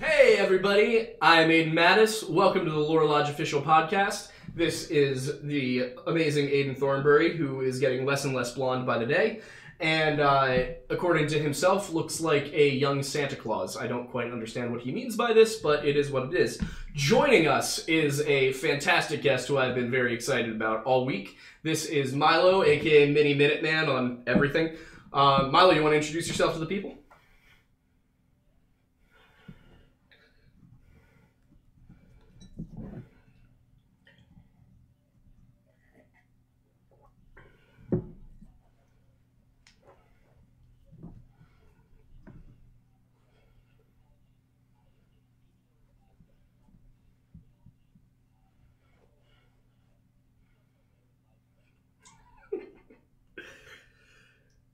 Hey everybody, I'm Aidan Mattis. Welcome to the Lore Lodge official podcast. This is the amazing Aiden Thornbury, who is getting less and less blonde by the day, and uh, according to himself, looks like a young Santa Claus. I don't quite understand what he means by this, but it is what it is. Joining us is a fantastic guest who I've been very excited about all week. This is Milo, aka Miniminuteman on everything. Uh, Milo, you want to introduce yourself to the people?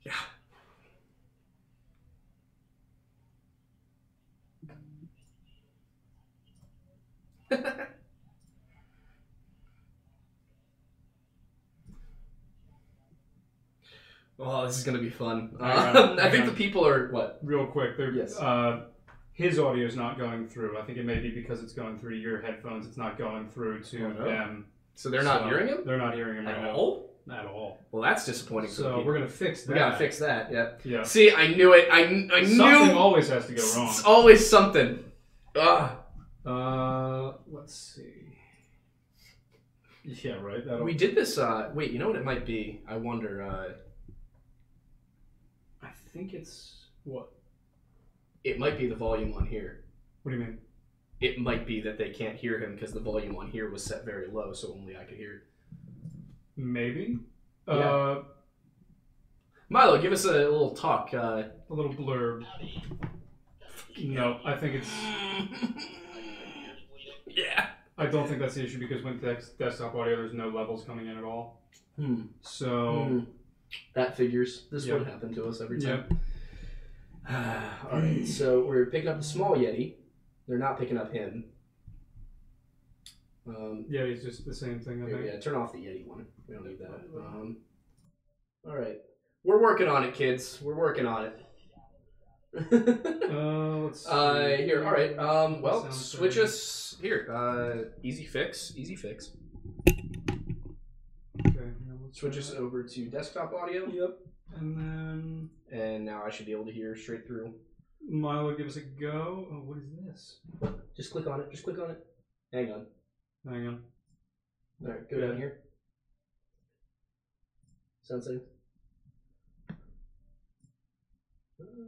Yeah. Oh, this is gonna be fun. On, Um, I think on. the people are what? Real quick. Yes. Uh, his audio is not going through. I think it may be because it's going through your headphones. It's not going through to Oh, no. them. So they're not So, hearing him They're not hearing him at right all. now. At all. Well, that's disappointing. So we're gonna fix that. we gotta fix that. Yeah. Yeah. See, I knew it. I, I Something knew. always has to go wrong. It's always something. Ugh. Uh, let's see. Yeah, right. That'll. We did this. Uh, wait, you know what it might be? I wonder. Uh, think it's what? it might be the volume on here. What do you mean? It might be that they can't hear him because the volume on here was set very low, so only I could hear. Maybe. Yeah. Uh, Milo, give us a little talk. Uh, a little blurb. No, I think it's. yeah. I don't think that's the issue because with dex- desktop audio, there's no levels coming in at all. Hmm. So. Hmm. That figures. This Yep. would happen to us every time. Yep. All right, so we're picking up the small Yeti. They're not picking up him. Um, Yeah, it's just the same thing. I here, think. yeah, turn off the Yeti one. We don't need that. Um, all right, we're working on it, kids. We're working on it. Uh, uh, here, all right. Um, well, switch us here. Uh, easy fix, easy fix. Okay. Switch us over to desktop audio, Yep. And then and now I should be able to hear straight through. Milo, give us a go. Oh, what is this? Just click on it. Just click on it. Hang on. Hang on. All right, go down here. Sensing. Uh,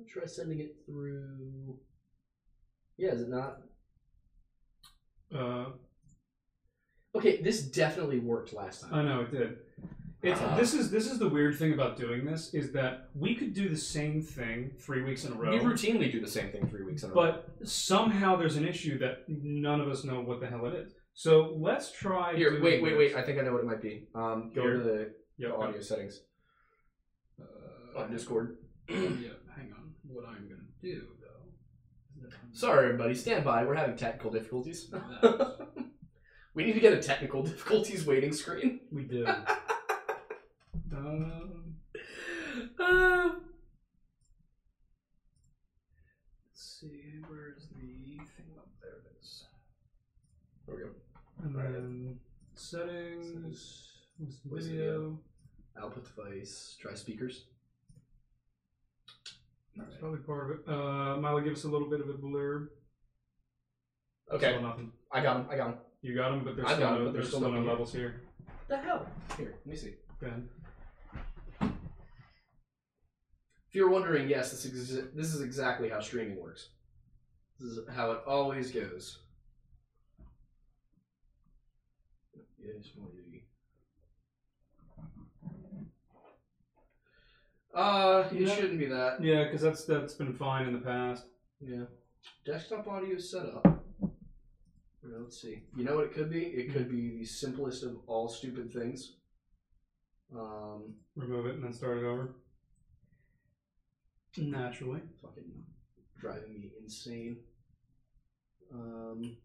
try sending it through. Yeah, is it not? Uh, Okay, this definitely worked last time. I know it did. It's Uh. this is this is the weird thing about doing this is that we could do the same thing three weeks in a row. we routinely do the same thing three weeks in a row. But somehow there's an issue that none of us know what the hell it is. So let's try. here, wait, wait, wait. I think I know what it might be. Um, go Here? to the the audio settings Uh, on Discord. yeah, hang on. What I'm gonna do though. is that I'm- Sorry, everybody. Stand by. We're having technical difficulties. We need to get a technical difficulties waiting screen. we do. um, Uh, let's see. Where's the thing up there? It is. there we go. And Right. then settings. Voice video. Output device. Try speakers. That's probably part of it. Uh, Milo, give us a little bit of a blurb. Okay, Still nothing. I got him. I got him. You got them, but there's still got 'em, no, but there's there's still still no levels here. The hell? Here, let me see. Go ahead. If you're wondering, yes, this is this is exactly how streaming works. This is how it always goes. Yes. Uh, it Yeah. shouldn't be that. Yeah, because that's that's been fine in the past. Yeah. Desktop audio setup. Well, let's see. You know what it could be? It could be the simplest of all stupid things. Um, Remove it and then start it over. Naturally. Fucking driving me insane. Um,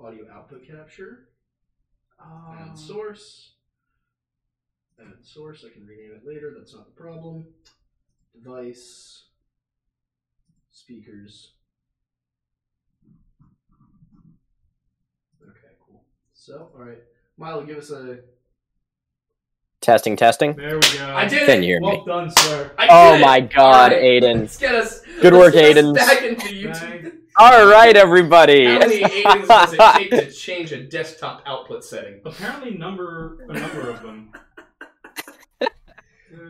audio output capture. Add ah. source. Add source. I can rename it later. That's not the problem. Device. Speakers. Okay, cool. So, all right. Milo, give us a Testing, testing. There we go. I did Can it. you hear me? Well done, sir. I Oh did it! my God, All right, Aiden. Let's get us. Good let's work, get us Aiden. Back into YouTube. All right, everybody. How many Aidens does it take to change a desktop output setting? Apparently, number a number of them.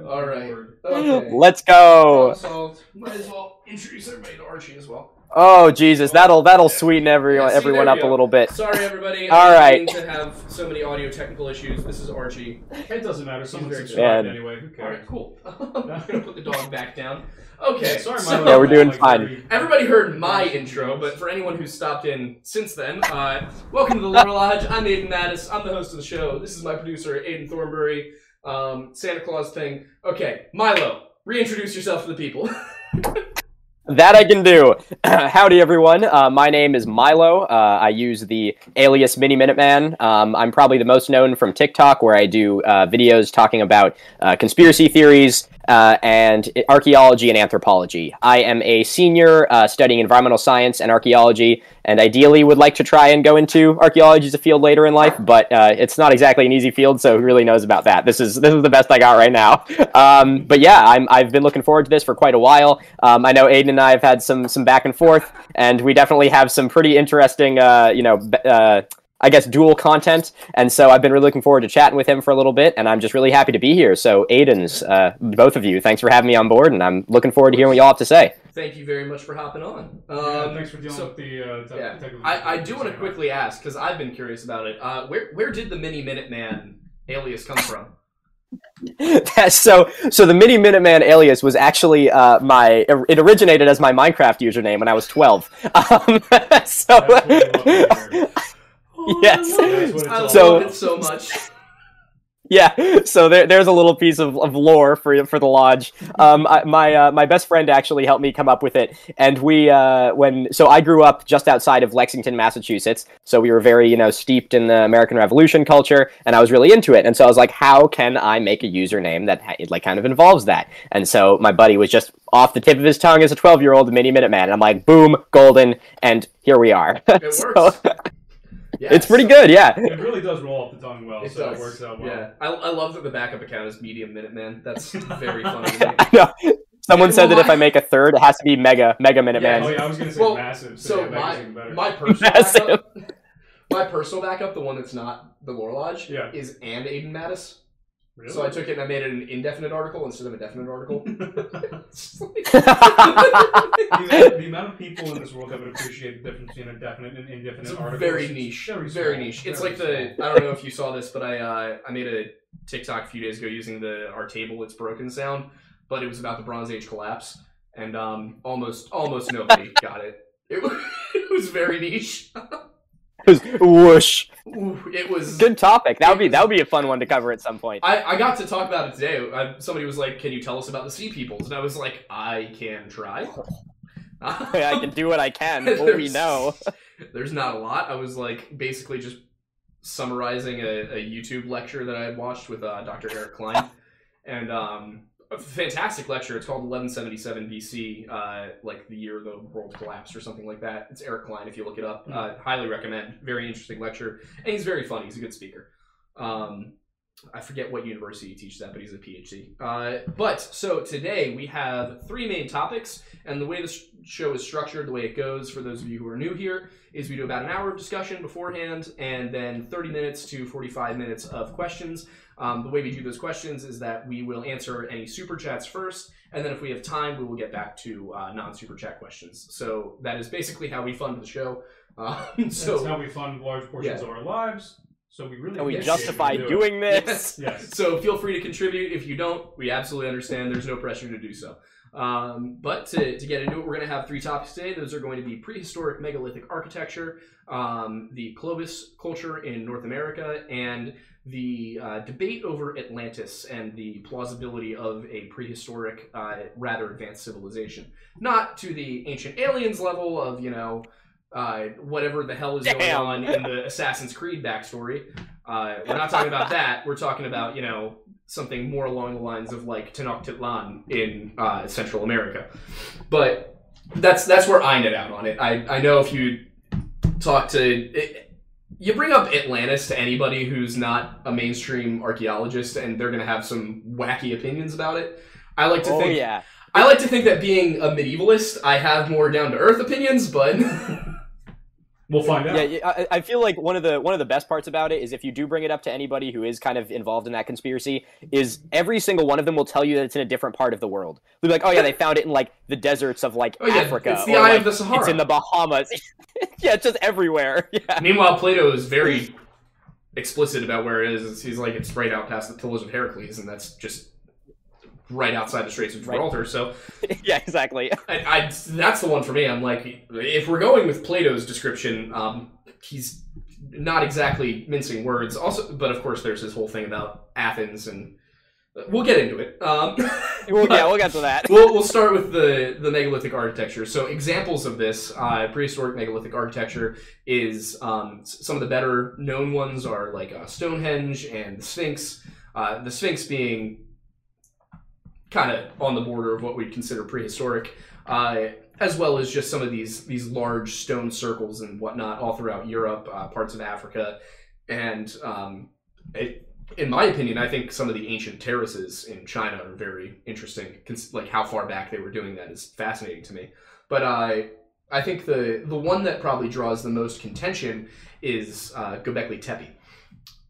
All right. Okay. Let's go. Might as well introduce everybody to Archie as well. Oh Jesus, that'll that'll sweeten everyone Yeah, see, everyone up we a little bit. Sorry, everybody. All I right. to have so many audio technical issues. This is Archie. It doesn't matter. Someone very subscribed good. anyway. Who All cares? right, cool. I'm gonna put the dog back down. Okay, Sorry, so- Milo. Yeah, we're doing Like, fine. very- Everybody heard my intro, but for anyone who's stopped in since then, uh, welcome to the Lore Lodge. I'm Aidan Mattis. I'm the host of the show. This is my producer, Aiden Thornbury. Um, Santa Claus thing. Okay, Milo, reintroduce yourself to the people. That I can do. Howdy, everyone. Uh, my name is Milo. Uh, I use the alias Miniminuteman. Um, I'm probably the most known from TikTok, where I do uh, videos talking about uh, conspiracy theories uh, and archaeology and anthropology. I am a senior uh, studying environmental science and archaeology, and ideally would like to try and go into archaeology as a field later in life, but uh, it's not exactly an easy field, so who really knows about that? This is this is the best I got right now. Um, but yeah, I'm, I've been looking forward to this for quite a while. Um, I know Aiden and I have had some some back and forth, and we definitely have some pretty interesting, uh, you know, uh, I guess dual content. And so I've been really looking forward to chatting with him for a little bit, and I'm just really happy to be here. So Aiden's, uh, both of you, thanks for having me on board, and I'm looking forward to hearing what y'all have to say. Thank you very much for hopping on. Um, Yeah, thanks for dealing so- with the uh, te- yeah, technical I, I do want to difficulties. quickly ask because I've been curious about it. Uh, where where did the Miniminuteman alias come from? so, so the Miniminuteman alias was actually uh, my. It originated as my Minecraft username when I was 12. Um, so, That's what we love to hear. Yes. I love it. what it's I all love it so much. yeah. So there, there's a little piece of, of lore for for the lodge. Um, I, my uh, my best friend actually helped me come up with it, and we uh, when so I grew up just outside of Lexington, Massachusetts. So we were very you know steeped in the American Revolution culture, and I was really into it. And so I was like, how can I make a username that ha- it like kind of involves that? And so my buddy was just off the tip of his tongue as a 12 year old mini Minuteman, and I'm like, boom, golden, and here we are. It So, works. Yeah, it's pretty so- good, yeah. It really does roll off the tongue well, It so does. it works out well. Yeah, I, I love that the backup account is Medium Minuteman. That's very funny. To. I know. Someone Yeah, said well, that if I make a third, it has to be mega, mega Minuteman. Yeah, Oh yeah, I was gonna say Well, massive. So, So yeah, my makes it better. my personal Massive. backup, my personal backup, the one that's not the Lore Lodge, Yeah. is and Aidan Mattis. Really? So I took it and I made it an indefinite article instead of a definite article. It's just like- the, the amount of people in this world that would appreciate the difference between a definite and indefinite It's article very niche. Very, Very small, niche. It's very like the I don't know if you saw this, but I uh, I made a TikTok a few days ago using the our table it's broken sound, but it was about the Bronze Age collapse, and um almost almost nobody got it. It was, it was very niche. It was whoosh. Ooh, it was Good topic. That would be that would be a fun one to cover at some point. I, I got to talk about it today. I, somebody was like, "Can you tell us about the sea peoples?" And I was like, "I can try." I can do what I can. What we know. There's not a lot. I was like basically just summarizing a, a YouTube lecture that I had watched with uh, Dr. Eric Cline, and um, a fantastic lecture. It's called 1177 BC, uh, like the year the world collapsed or something like that. It's Eric Cline. If you look it up, uh, highly recommend. Very interesting lecture, and he's very funny. He's a good speaker. Um, I forget what university he teaches at, but he's a PhD. Uh, but so today we have three main topics, and the way the sh- show is structured, the way it goes for those of you who are new here, is we do about an hour of discussion beforehand, and then 30 minutes to 45 minutes of questions. Um, the way we do those questions is that we will answer any super chats first, and then if we have time, we will get back to uh, non super chat questions. So that is basically how we fund the show. Um, so That's how we fund large portions Yeah. of our lives. So we really And we justify you do it. doing this. Yes. Yes. So feel free to contribute. If you don't, we absolutely understand. There's no pressure to do so. Um, but to, to get into it, we're going to have three topics today. Those are going to be prehistoric megalithic architecture, um, the Clovis culture in North America, and the uh, debate over Atlantis and the plausibility of a prehistoric, uh, rather advanced civilization. Not to the ancient aliens level of, you know, uh, whatever the hell is going on in the Assassin's Creed backstory. Uh, we're not talking about that. We're talking about, you know, something more along the lines of like Tenochtitlan in uh, Central America. But that's that's where I net out on it. I, I know if you talk to it, you bring up Atlantis to anybody who's not a mainstream archaeologist, and they're gonna have some wacky opinions about it. I like to oh think yeah. I like to think that being a medievalist, I have more down to earth opinions, but We'll find out. Yeah, I feel like one of the one of the best parts about it is if you do bring it up to anybody who is kind of involved in that conspiracy, is every single one of them will tell you that it's in a different part of the world. They'll be like, "Oh yeah, they found it in like the deserts of like Oh, yeah, Africa, it's the or, Eye like, of the Sahara. it's in the Bahamas." yeah, it's just everywhere. Yeah, meanwhile, Plato is very explicit about where it is. He's like, it's right out past the Pillars of Heracles, and that's just right outside the Straits of Right. Gibraltar. So yeah, exactly. I, I, that's the one for me. I'm like, if we're going with Plato's description, um, he's not exactly mincing words. Also, but of course, there's his whole thing about Athens, and we'll get into it. Um, We'll, yeah, we'll get to that. we'll, we'll start with the, the megalithic architecture. So examples of this uh, prehistoric megalithic architecture is um, some of the better known ones are like uh, Stonehenge and the Sphinx. Uh, the Sphinx being kind of on the border of what we'd consider prehistoric, uh, as well as just some of these these large stone circles and whatnot all throughout Europe, uh, parts of Africa, and um, it, in my opinion, I think some of the ancient terraces in China are very interesting. Like how far back they were doing that is fascinating to me. But I, I think the the one that probably draws the most contention is uh, Göbekli Tepe.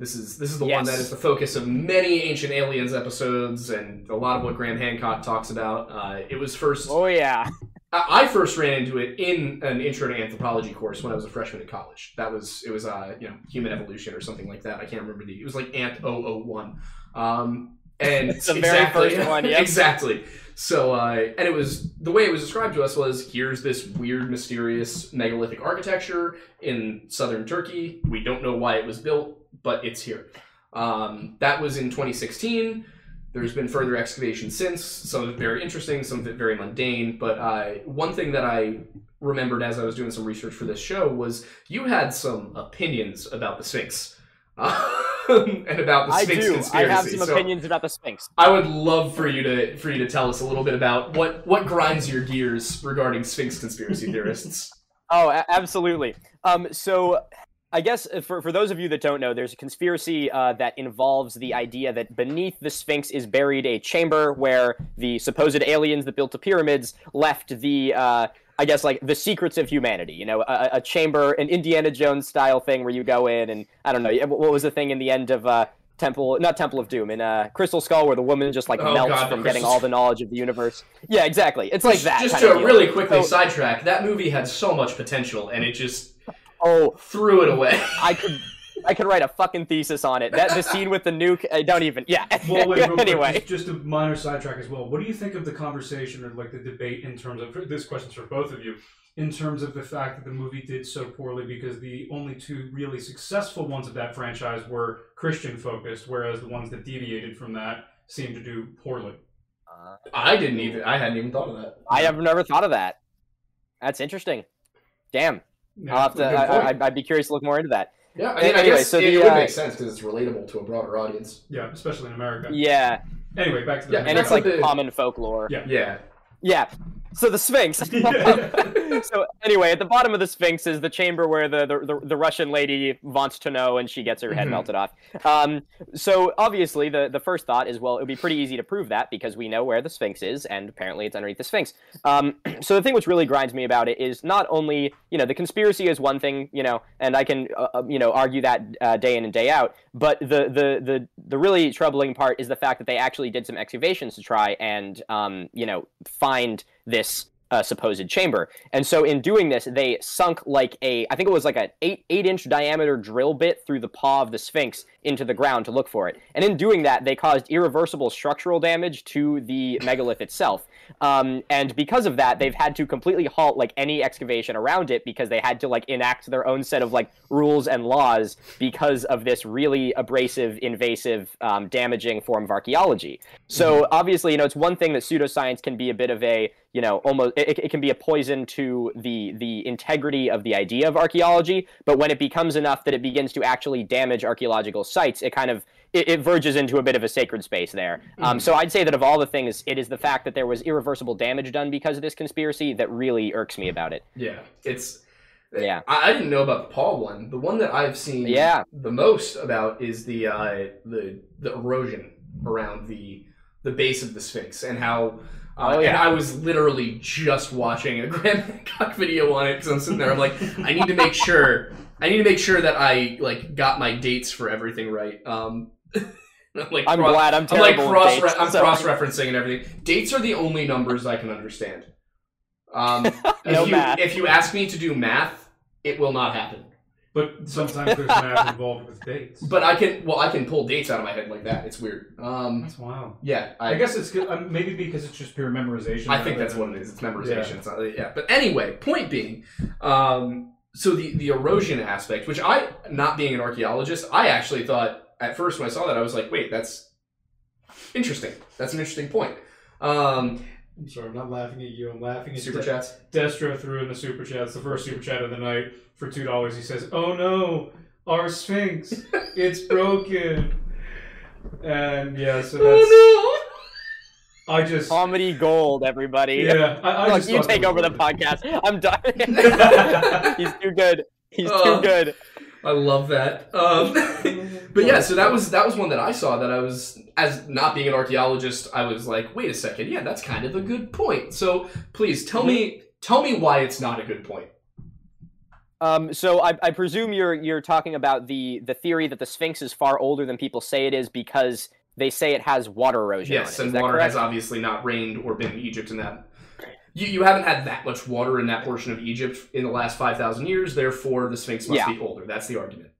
This is this is the one that is the focus of many Ancient Aliens episodes and a lot of what Graham Hancock talks about. Uh, it was first Oh yeah. I I first ran into it in an intro to anthropology course when I was a freshman in college. That was it was uh you know human evolution or something like that. I can't remember the it was like Ant 001. Um and It's the very first one, yep. exactly. So uh and it was the way it was described to us was here's this weird mysterious megalithic architecture in southern Turkey. We don't know why it was built, but it's here. Um that was in 2016. There's been further excavation since, some of it very interesting, some of it very mundane. But uh, one thing that I remembered as I was doing some research for this show was you had some opinions about the Sphinx and about the Sphinx I do. I have some So opinions about the Sphinx. I would love for you to for you to tell us a little bit about what what grinds your gears regarding Sphinx conspiracy theorists. Oh, absolutely. Um, so I guess uh, for, for those of you that don't know, there's a conspiracy uh, that involves the idea that beneath the Sphinx is buried a chamber where the supposed aliens that built the pyramids left the, uh, I guess, like the secrets of humanity. You know, a, a chamber, an Indiana Jones style thing where you go in and I don't know, what was the thing in the end of uh, Temple, not Temple of Doom, in uh, Crystal Skull, where the woman just like Oh, melts God, from getting all the knowledge of the universe. Yeah, exactly. It's like just, that. Just to really quickly So- sidetrack, that movie had so much potential, and it just Oh, threw it away. I could I could write a fucking thesis on it. That the scene with the nuke, I don't even. Yeah. Well, wait, real quick, anyway, just, just a minor sidetrack as well. What do you think of the conversation or like the debate in terms of this question's for both of you, in terms of the fact that the movie did so poorly because the only two really successful ones of that franchise were Christian focused, whereas the ones that deviated from that seemed to do poorly. Uh, I didn't even. I hadn't even thought of that. I have never thought of that. That's interesting. Damn, Yeah. I'll have to, I, I, I'd be curious to look more into that. Yeah, I mean, I Anyway, guess so it, the, it would uh, make sense because it's relatable to a broader audience. yeah, especially in America. Yeah, Anyway, back to the Yeah, and it's like the- common folklore. Yeah. Yeah. Yeah. So the Sphinx. so anyway, at the bottom of the Sphinx is the chamber where the the, the, Russian lady wants to know and she gets her head Mm-hmm. Mhm. melted off. Um, so obviously the the first thought is well, it would be pretty easy to prove that because we know where the Sphinx is and apparently it's underneath the Sphinx. Um, so the thing which really grinds me about it is not only you know the conspiracy is one thing you know and I can uh, uh, you know argue that uh, day in and day out, but the the the the really troubling part is the fact that they actually did some excavations to try and um, you know find this uh, supposed chamber. And so in doing this, they sunk like a I think it was like an eight eight inch diameter drill bit through the paw of the Sphinx into the ground to look for it. And in doing that, they caused irreversible structural damage to the megalith itself. Um, and because of that, they've had to completely halt like any excavation around it because they had to like enact their own set of like rules and laws because of this really abrasive, invasive, um, damaging form of archaeology. So obviously, you know, it's one thing that pseudoscience can be a bit of a you know almost it, it can be a poison to the the integrity of the idea of archaeology but when it becomes enough that it begins to actually damage archaeological sites it kind of it, it verges into a bit of a sacred space there um, so i'd say that of all the things it is the fact that there was irreversible damage done because of this conspiracy that really irks me about it Yeah, it's Yeah. I, I didn't know about the Paul one. The one that I've seen Yeah. the most about is the uh, the the erosion around the the base of the Sphinx and how. Uh, Oh, yeah. And I was literally just watching a Graham Hancock video on it because I'm sitting there. I'm like, I need to make sure. I need to make sure that I like got my dates for everything right. Um, I'm like, I'm cross- glad I'm I'm like cross. with dates, I'm so- cross referencing and everything. Dates are the only numbers I can understand. Um, if No you math. if you ask me to do math, it will not happen. But sometimes there's math involved with dates. But I can well, I can pull dates out of my head like that. It's weird. Um, That's wild. yeah, I, I guess it's good, um, maybe because it's just pure memorization. I think that's than- what it is. It's memorization. It's not, yeah. But anyway, point being, um, so the the erosion aspect, which I, not being an archaeologist, I actually thought at first when I saw that, I was like, wait, that's interesting. That's an interesting point. Um, I'm sorry, I'm not laughing at you. I'm laughing at super De- chats. Destro threw in the super chats, the first super chat of the night for two dollars. He says, "Oh no, our Sphinx, it's broken." And yeah, so that's Oh I just Comedy gold, everybody. yeah. I, I Look, just you take over the podcast. I'm done. He's too good. He's Oh. too good. I love that. Um, but yeah, so that was that was one that I saw that I was as not being an archaeologist, I was like, wait a second, yeah, that's kind of a good point. So please tell me tell me why it's not a good point. Um, so I, I presume you're you're talking about the the theory that the Sphinx is far older than people say it is because they say it has water erosion. Yes, on it. Is and water correct? has obviously not rained or been in Egypt in that. You, you haven't had that much water in that portion of Egypt in the last 5,000 years, therefore the Sphinx must Yeah. be older. That's the argument.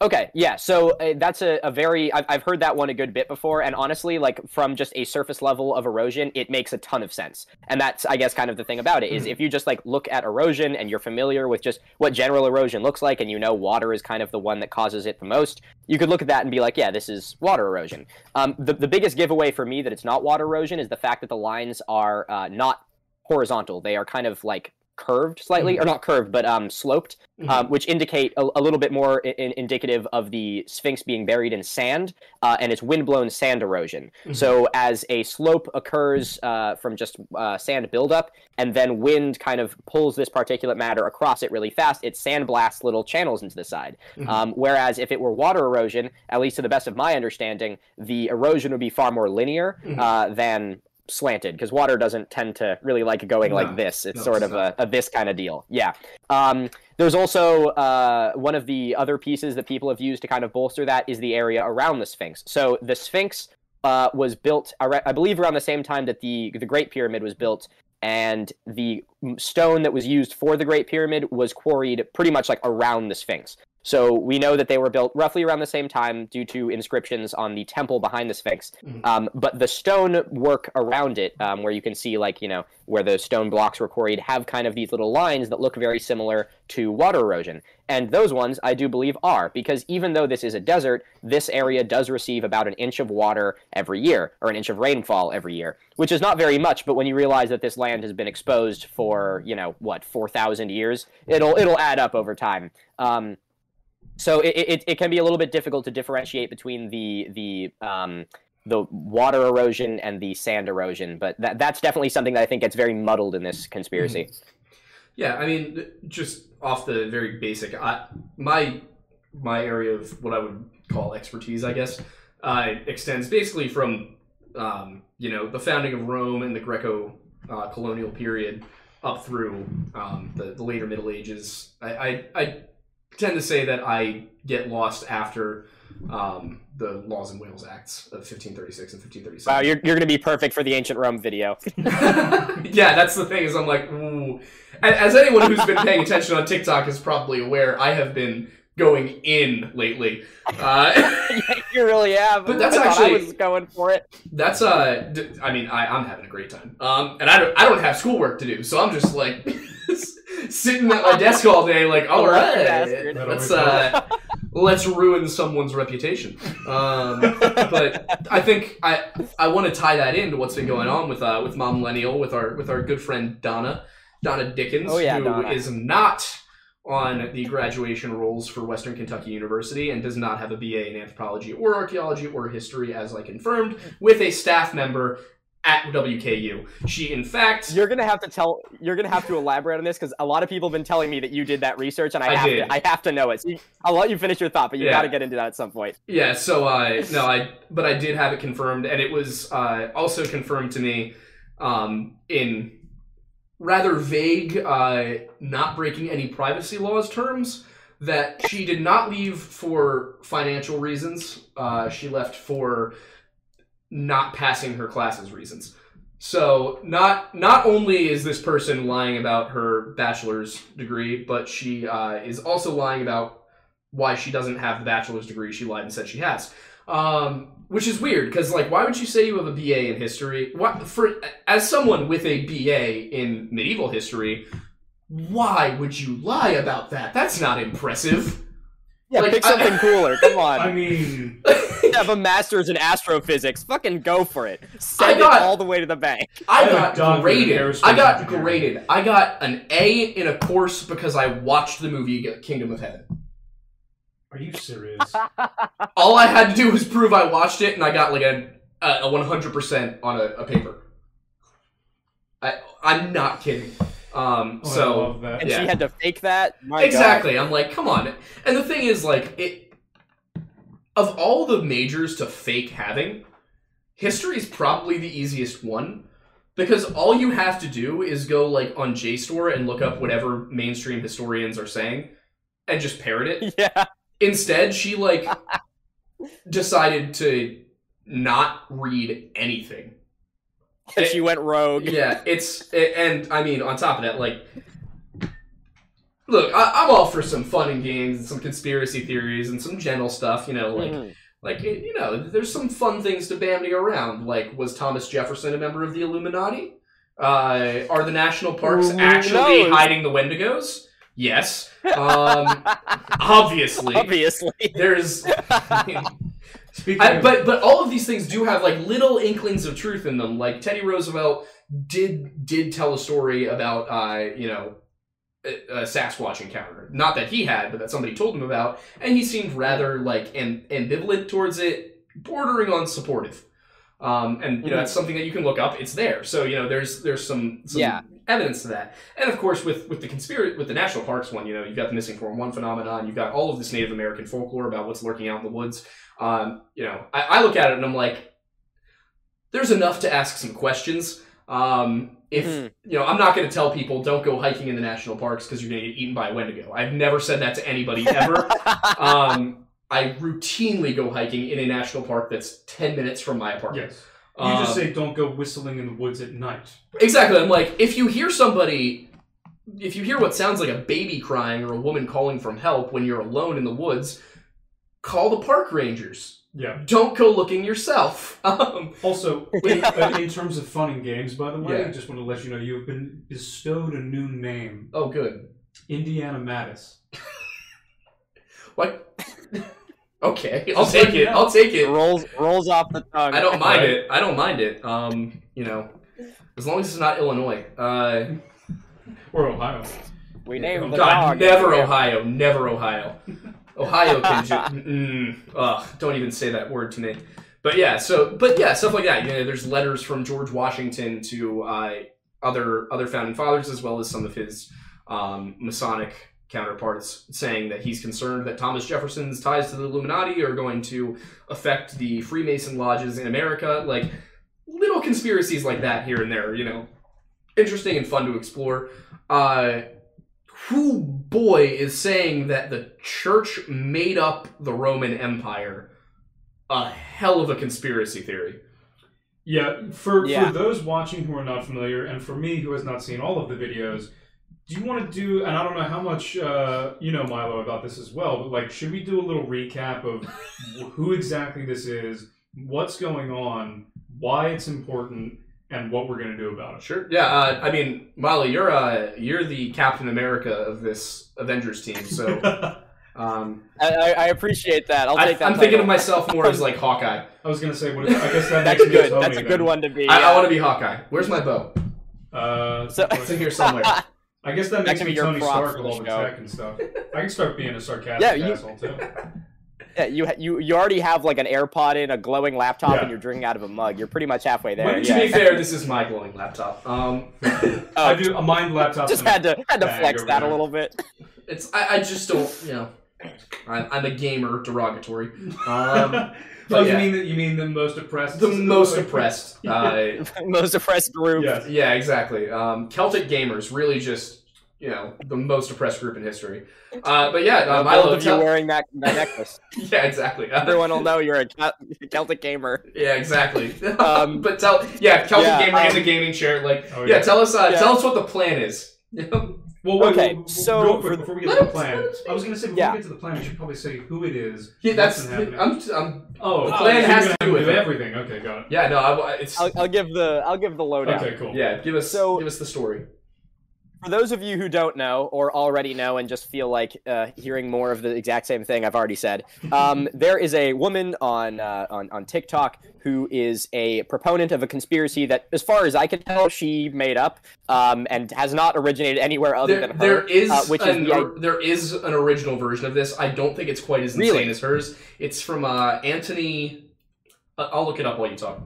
Okay, yeah. So uh, that's a, a very I've, I've heard that one a good bit before, and honestly, like from just a surface level of erosion, it makes a ton of sense. And that's I guess kind of the thing about it is Mhm. if you just like look at erosion and you're familiar with just what general erosion looks like, and you know water is kind of the one that causes it the most, you could look at that and be like, yeah, this is water erosion. Um, the the biggest giveaway for me that it's not water erosion is the fact that the lines are uh, not horizontal; they are kind of like curved slightly, or not curved, but um, sloped Mhm. um, which indicate a, a little bit more in, indicative of the Sphinx being buried in sand, uh, and it's windblown sand erosion. Mhm. So as a slope occurs uh, from just uh, sand buildup, and then wind kind of pulls this particulate matter across it really fast, it sandblasts little channels into the side. Mhm. Um, whereas if it were water erosion, at least to the best of my understanding, the erosion would be far more linear Mhm. uh, than slanted because water doesn't tend to really like going No. like this it's No, sort of a, a this kind of deal yeah um, there's also uh, one of the other pieces that people have used to kind of bolster that is the area around the Sphinx. So the Sphinx uh, was built, I believe, around the same time that the the Great Pyramid was built, and the stone that was used for the Great Pyramid was quarried pretty much like around the Sphinx. So we know that they were built roughly around the same time due to inscriptions on the temple behind the Sphinx. Mhm. Um, but the stone work around it, um, where you can see like you know where the stone blocks were quarried, have kind of these little lines that look very similar to water erosion. And those ones, I do believe, are because even though this is a desert, this area does receive about an inch of water every year, or an inch of rainfall every year, which is not very much. But when you realize that this land has been exposed for you know what four thousand years, it'll it'll add up over time. Um, so it, it, it can be a little bit difficult to differentiate between the the um, the water erosion and the sand erosion, but that that's definitely something that I think gets very muddled in this conspiracy. Yeah, I mean, just off the very basic, I, my my area of what I would call expertise, I guess, uh, extends basically from um, you know the founding of Rome and the Greco uh, colonial period up through um, the, the later Middle Ages. I, I, I tend to say that I get lost after um, the Laws and Wales Acts of 1536 and 1537. Wow, you're, you're going to be perfect for the ancient Rome video. yeah, that's the thing. Is I'm like, ooh. As anyone who's been paying attention on TikTok is probably aware, I have been going in lately. Uh, you really have. But that's I actually- I was going for it. that's uh, d- I mean, I, I'm having a great time. Um, and I don't, I don't have schoolwork to do, so I'm just like sitting at my desk all day, like, all Lucky right, bastard. let's uh, let's ruin someone's reputation. Um, but I think I I want to tie that into what's been going on with uh with Mom Millennial with our with our good friend Donna Donna Dickens, Oh, yeah, who is Donna. not on the graduation rolls for Western Kentucky University and does not have a BA in anthropology or archaeology or history, as I confirmed, with a staff member at WKU. She, in fact, You're gonna have to tell. You're gonna have to elaborate on this because a lot of people have been telling me that you did that research, and I, I have did. to. I have to know it. So you- I'll let you finish your thought, but you Yeah. got to get into that at some point. Yeah, so I no, I but I did have it confirmed and it was uh also confirmed to me um in rather vague uh not breaking any privacy laws terms that she did not leave for financial reasons. Uh she left for not passing her classes reasons. So not not only is this person lying about her bachelor's degree, but she uh, is also lying about why she doesn't have the bachelor's degree she lied and said she has. Um, which is weird because like why would you say you have a BA in history? What for as someone with a BA in medieval history, why would you lie about that? That's not impressive. Yeah, Like, pick I- something cooler. Come on. I mean, You have a master's in astrophysics. Fucking go for it. Send got- it all the way to the bank. I I have got doctorate graded. I got graded. I got an A in a course because I watched the movie Kingdom of Heaven. are you serious? All I had to do was prove I watched it, and I got like a a one hundred percent on a, a paper. I I'm not kidding. Um, Oh, I so love that. And Yeah. she had to fake that. My God. exactly, I'm like, come on. And the thing is, like, it of all the majors to fake having, history is probably the easiest one. Because all you have to do is go like on JSTOR and look up whatever mainstream historians are saying and just parrot it. Yeah. Instead, she like decided to not read anything. She went rogue. Yeah, it's and I mean on top of that, like, look, I, I'm all for some fun and games and some conspiracy theories and some general stuff. You know, like Mhm. like you know, there's some fun things to bandy around. Like, was Thomas Jefferson a member of the Illuminati? Uh, are the national parks actually hiding the Wendigos? Yes. Um, obviously. Obviously. There's, I, but but all of these things do have like little inklings of truth in them. Like Teddy Roosevelt did did tell a story about uh you know a, a Sasquatch encounter. Not that he had, but that somebody told him about, and he seemed rather like am, ambivalent towards it, bordering on supportive. Um, and you know Mhm. that's something that you can look up. It's there, so you know there's there's some, some Yeah. evidence to that. And of course, with with the conspiracy with the national parks one, you know you've got the missing 411 phenomenon. You've got all of this Native American folklore about what's lurking out in the woods. Um, you know, I, I look at it and I'm like, there's enough to ask some questions. Um, if Mhm. you know, I'm not going to tell people don't go hiking in the national parks because you're going to get eaten by a Wendigo. I've never said that to anybody ever. um, I routinely go hiking in a national park that's 10 minutes from my apartment. yes, you just Um, say don't go whistling in the woods at night. Exactly. I'm like, if you hear somebody, if you hear what sounds like a baby crying or a woman calling from help when you're alone in the woods, call the park rangers. Yeah. Don't go looking yourself. Um, Also, in, uh, in terms of fun and games, by the way, Yeah. I just want to let you know you have been bestowed a new name, oh, good. Indiana Mattis. What? okay, I'll Just take let you it. know. I'll take it. rolls rolls off the tongue. I don't mind Right. it. I don't mind it. Um, you know, as long as it's not Illinois. Uh, Or Ohio. We named oh the God, dog. never Ohio. Never Ohio. Ohio can ju- mm, ugh, don't even say that word to me. But yeah, so but yeah, stuff like that. You know, there's letters from George Washington to uh, other other founding fathers as well as some of his um, Masonic counterparts saying that he's concerned that Thomas Jefferson's ties to the Illuminati are going to affect the Freemason lodges in America. Like little conspiracies like that here and there. You know, interesting and fun to explore. Uh, who boy is saying that the church made up the Roman Empire? A hell of a conspiracy theory. Yeah, for, Yeah. for those watching who are not familiar, and for me who has not seen all of the videos, do you want to do, and I don't know how much uh, you know, Milo, about this as well, but like, should we do a little recap of who exactly this is, what's going on, why it's important, and what we're going to do about it. Sure. Yeah. Uh, I mean, Molly, you're uh, you're the Captain America of this Avengers team. So um, I, I- I appreciate that. I'll I, take that. I'm thinking of myself more as like Hawkeye. I was going to say, what, I guess that That's good. That's a good one to be. I, I want to be Hawkeye. Where's my bow? Uh, So- It's in here somewhere. I guess that That makes can me Tony Stark with all the tech and stuff. I can start being a sarcastic Yeah, you- asshole too. Yeah, you you you already have like an AirPod in, a glowing laptop, Yeah. and you're drinking out of a mug. You're pretty much halfway there. When To yeah. be fair, this is my glowing laptop. Um, I Oh, do a mind laptop. just had to had to flex over that a little bit. it's I, I just don't you know. I'm, I'm a gamer, derogatory. Um, oh, but you yeah. mean the, you mean the most oppressed? the most oppressed. Uh, Most oppressed group. Yes. yeah, exactly. Um, Celtic gamers really just you know the most oppressed group in history. Uh, but yeah, Uh, um, both Milo, of you tell- wearing that, that necklace. yeah, exactly. Everyone will know you're a Celtic gamer. Yeah, exactly. Um, but tell yeah, Celtic yeah, gamer in um, the gaming chair. Like, Oh, yeah. yeah. tell us, uh, Yeah. tell us what the plan is. Well, wait, Okay, wait, wait, so real quick before we get to the plan, I was going to say before Yeah. we get to the plan, we should probably say who it is. yeah, that's. happening. I'm, I'm. oh, the oh, plan so has to do with everything. Okay, got it. Yeah, no, I, it's. I'll, I'll give the I'll give the lowdown. Okay, cool. yeah, give us. So- give us the story. For those of you who don't know or already know and just feel like uh, hearing more of the exact same thing I've already said, um, there is a woman on, uh, on on TikTok who is a proponent of a conspiracy that, as far as I can tell, she made up um, and has not originated anywhere other There, than her. there is uh, which is an, the or- there is an original version of this. I don't think it's quite as insane Really? as hers. It's from uh, Anthony. Uh, I'll look it up while you talk.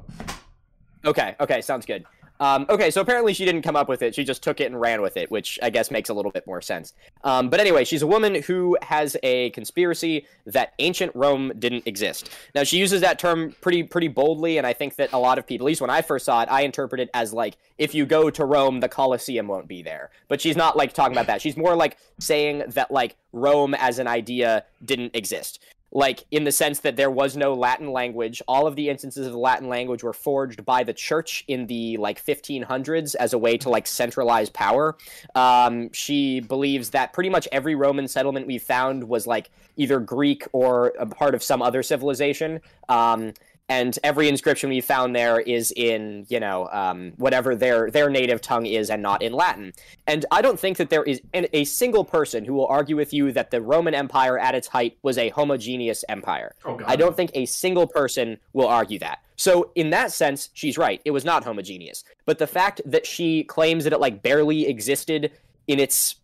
Okay, okay, sounds good. Um, okay, so apparently she didn't come up with it. She just took it and ran with it, which I guess makes a little bit more sense. Um, but anyway, she's a woman who has a conspiracy that ancient Rome didn't exist. Now she uses that term pretty pretty boldly, and I think that a lot of people, at least when I first saw it, I interpret it as like if you go to Rome, the Colosseum won't be there. But she's not like talking about that. She's more like saying that like Rome as an idea didn't exist like in the sense that there was no Latin language. All of the instances of the Latin language were forged by the church in the like 1500s as a way to like centralize power. Um, she believes that pretty much every Roman settlement we found was like either Greek or a part of some other civilization. Um, and every inscription we found there is in you know um, whatever their their native tongue is and not in Latin. And I don't think that there is an, a single person who will argue with you that the Roman Empire at its height was a homogeneous empire. Oh God. I don't think a single person will argue that. So in that sense, she's right. It was not homogeneous. But the fact that she claims that it like barely existed in its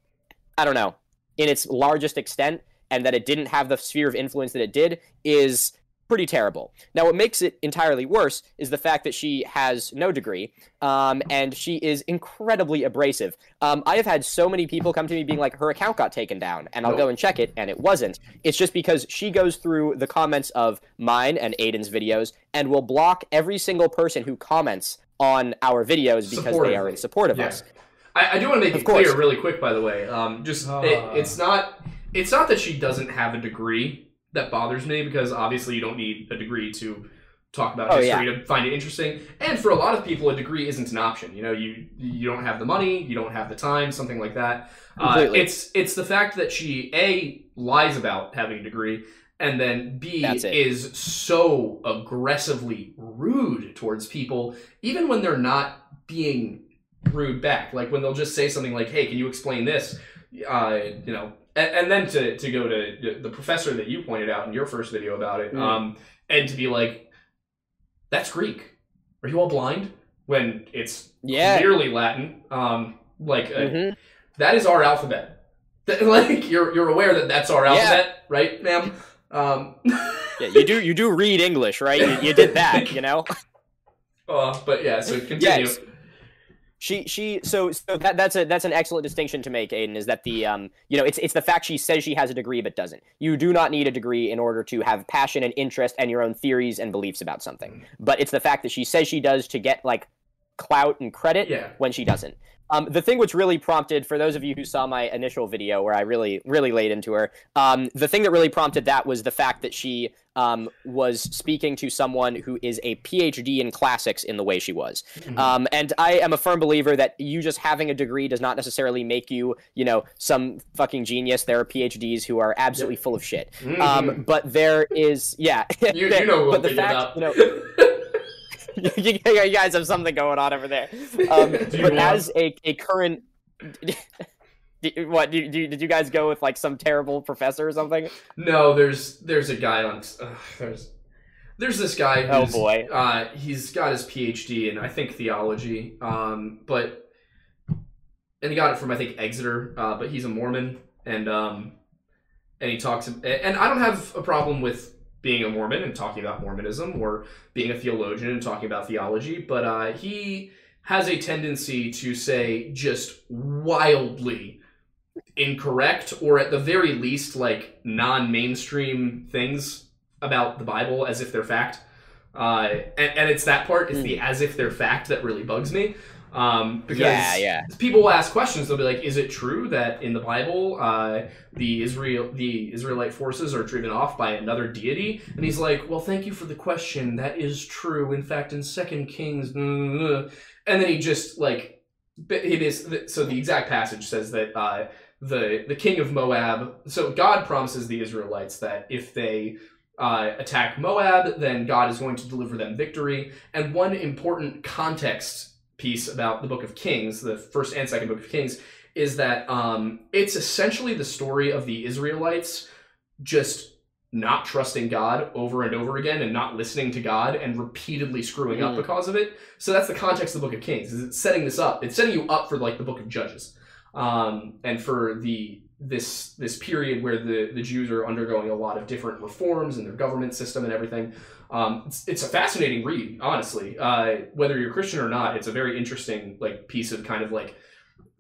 I don't know, in its largest extent and that it didn't have the sphere of influence that it did is pretty terrible. Now, what makes it entirely worse is the fact that she has no degree, um, and she is incredibly abrasive. Um, I have had so many people come to me being like, her account got taken down, and I'll go and check it, and it wasn't. It's just because she goes through the comments of mine and Aidan's videos and will block every single person who comments on our videos because Supportive. they are in support of Yeah. us. I, I do want to make Of it clear really quick, by the way. Um, just Ah. it, it's not it's not that she doesn't have a degree that bothers me because obviously you don't need a degree to talk about Oh, history to find it interesting. And for a lot of people, a degree isn't an option. You know, you you don't have the money, you don't have the time, something like that. Uh, it's it's the fact that she a lies about having a degree. And then B is so aggressively rude towards people, even when they're not being rude back. Like when they'll just say something like, "Hey, can you explain this?" Uh, you know, and, and then to to go to the professor that you pointed out in your first video about it, Mm. um, and to be like, "That's Greek. Are you all blind?" When it's Yeah. clearly Latin. Um, like uh, Mhm. that is our alphabet. Like you're you're aware that that's our Yeah. alphabet, right, ma'am? Um, Yeah, you do you do read English, right? You, you did that, you know. uh, but yeah, so continue. Yes. She she so so that that's a that's an excellent distinction to make, Aidan, is that the um you know it's it's the fact she says she has a degree but doesn't. You do not need a degree in order to have passion and interest and your own theories and beliefs about something. But it's the fact that she says she does to get like clout and credit Yeah. when she doesn't. Um, the thing which really prompted, for those of you who saw my initial video where I really, really laid into her, um, the thing that really prompted that was the fact that she um, was speaking to someone who is a PhD in classics in the way she was. Mhm. Um, and I am a firm believer that you just having a degree does not necessarily make you, you know, some fucking genius. There are PhDs who are absolutely full of shit. Mhm. Um, but there is, yeah. you, you know what but the fact, you know, you, you guys have something going on over there. Um, but as a, a current. What did you, did you guys go with like some terrible professor or something? no, there's there's a guy on uh, there's there's this guy. Oh, boy. Uh, he's got his PhD in I think theology. Um, but and he got it from I think Exeter. Uh, but he's a Mormon and um, and he talks. And I don't have a problem with being a Mormon and talking about Mormonism or being a theologian and talking about theology, but uh, he has a tendency to say just wildly incorrect or at the very least like non-mainstream things about the bible as if they're fact. Uh, and, and it's that part it's the as if they're fact that really bugs me um, because Yeah, yeah. people will ask questions they'll be like is it true that in the bible uh, the israel the israelite forces are driven off by another deity and he's like well thank you for the question that is true in fact in second kings blah, blah, blah." and then he just like it is so the exact passage says that uh, the the king of Moab. So God promises the Israelites that if they uh, attack Moab, then God is going to deliver them victory. And one important context piece about the Book of Kings, the first and second Book of Kings, is that um, it's essentially the story of the Israelites just not trusting God over and over again and not listening to God and repeatedly screwing up Mm. because of it. So that's the context of the Book of Kings. Is it's setting this up. It's setting you up for like the Book of Judges, um, and for the this this period where the the Jews are undergoing a lot of different reforms in their government system and everything. Um, it's, it's a fascinating read, honestly. Uh, whether you're Christian or not, it's a very interesting like piece of kind of like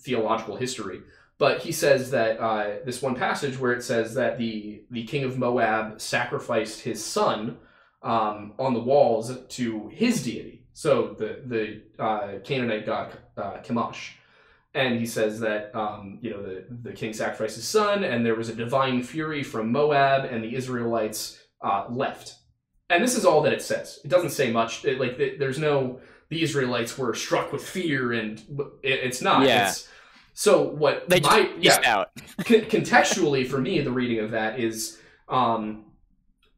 theological history. But he says that uh, this one passage where it says that the the king of Moab sacrificed his son um, on the walls to his deity, so the the uh, Canaanite god uh, Chemosh. And he says that um, you know the the king sacrificed his son, and there was a divine fury from Moab, and the Israelites uh, left. And this is all that it says. It doesn't say much. It, like th- there's no the Israelites were struck with fear, and it, it's not. Yeah. It's, so what They just my, peaced out. con- contextually for me the reading of that is um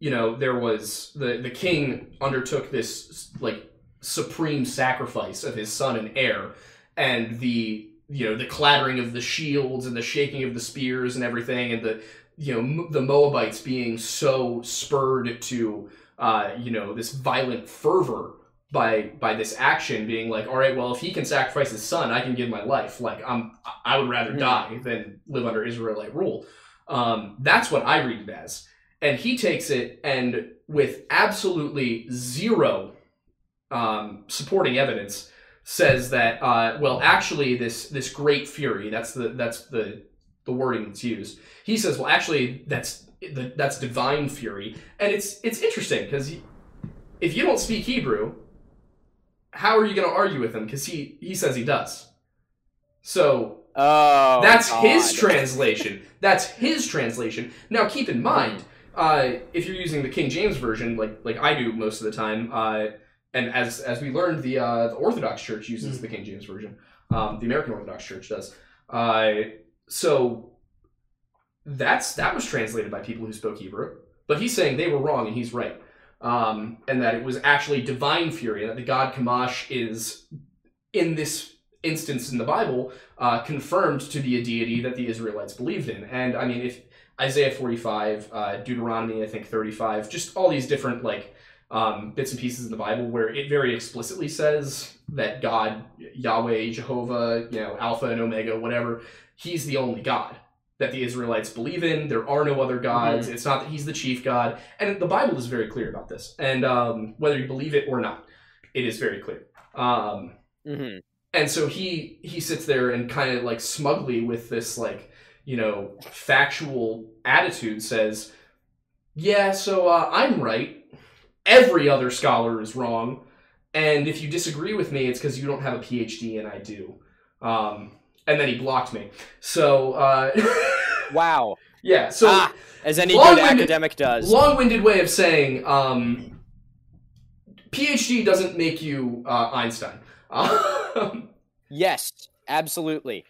you know there was the the king undertook this like supreme sacrifice of his son and heir and the you know the clattering of the shields and the shaking of the spears and everything and the you know the moabites being so spurred to uh you know this violent fervor by by this action being like all right well if he can sacrifice his son i can give my life. Like i'm i would rather Hmm. die than live under israelite rule. Um that's what i read it as. And he takes it and with absolutely zero um supporting evidence says that uh well actually this this great fury that's the that's the the wording that's used. He says well actually that's the, that's divine fury. And it's it's interesting because if you don't speak hebrew how are you going to argue with him? Because he he says he does. So Oh, that's God. his translation. That's his translation. Now keep in mind uh, if you're using the king james version like like i do most of the time uh, and as as we learned the uh, the orthodox church uses Mm. the king james version um, the american orthodox church does uh, so that's that was translated by people who spoke hebrew but he's saying they were wrong and he's right um, and that it was actually divine fury, and that the god Chemosh is, in this instance in the Bible, uh, confirmed to be a deity that the Israelites believed in. And I mean, if Isaiah 45, uh, Deuteronomy, I think 35, just all these different like um, bits and pieces in the Bible where it very explicitly says that God, Yahweh, Jehovah, you know, Alpha and Omega, whatever, he's the only God that the Israelites believe in. There are no other gods. It's not that he's the chief God. And the Bible is very clear about this. And um, whether you believe it or not, it is very clear. Um, Mhm. and so he he sits there and kind of like smugly with this like you know factual attitude says, "Yeah, so uh, I'm right. Every other scholar is wrong, and if you disagree with me, it's because you don't have a PhD and I do." Um, and then he blocked me. So uh, Wow. yeah, so ah, as any good academic does. long-winded way of saying um, PhD doesn't make you uh, Einstein. Um, Yes, absolutely.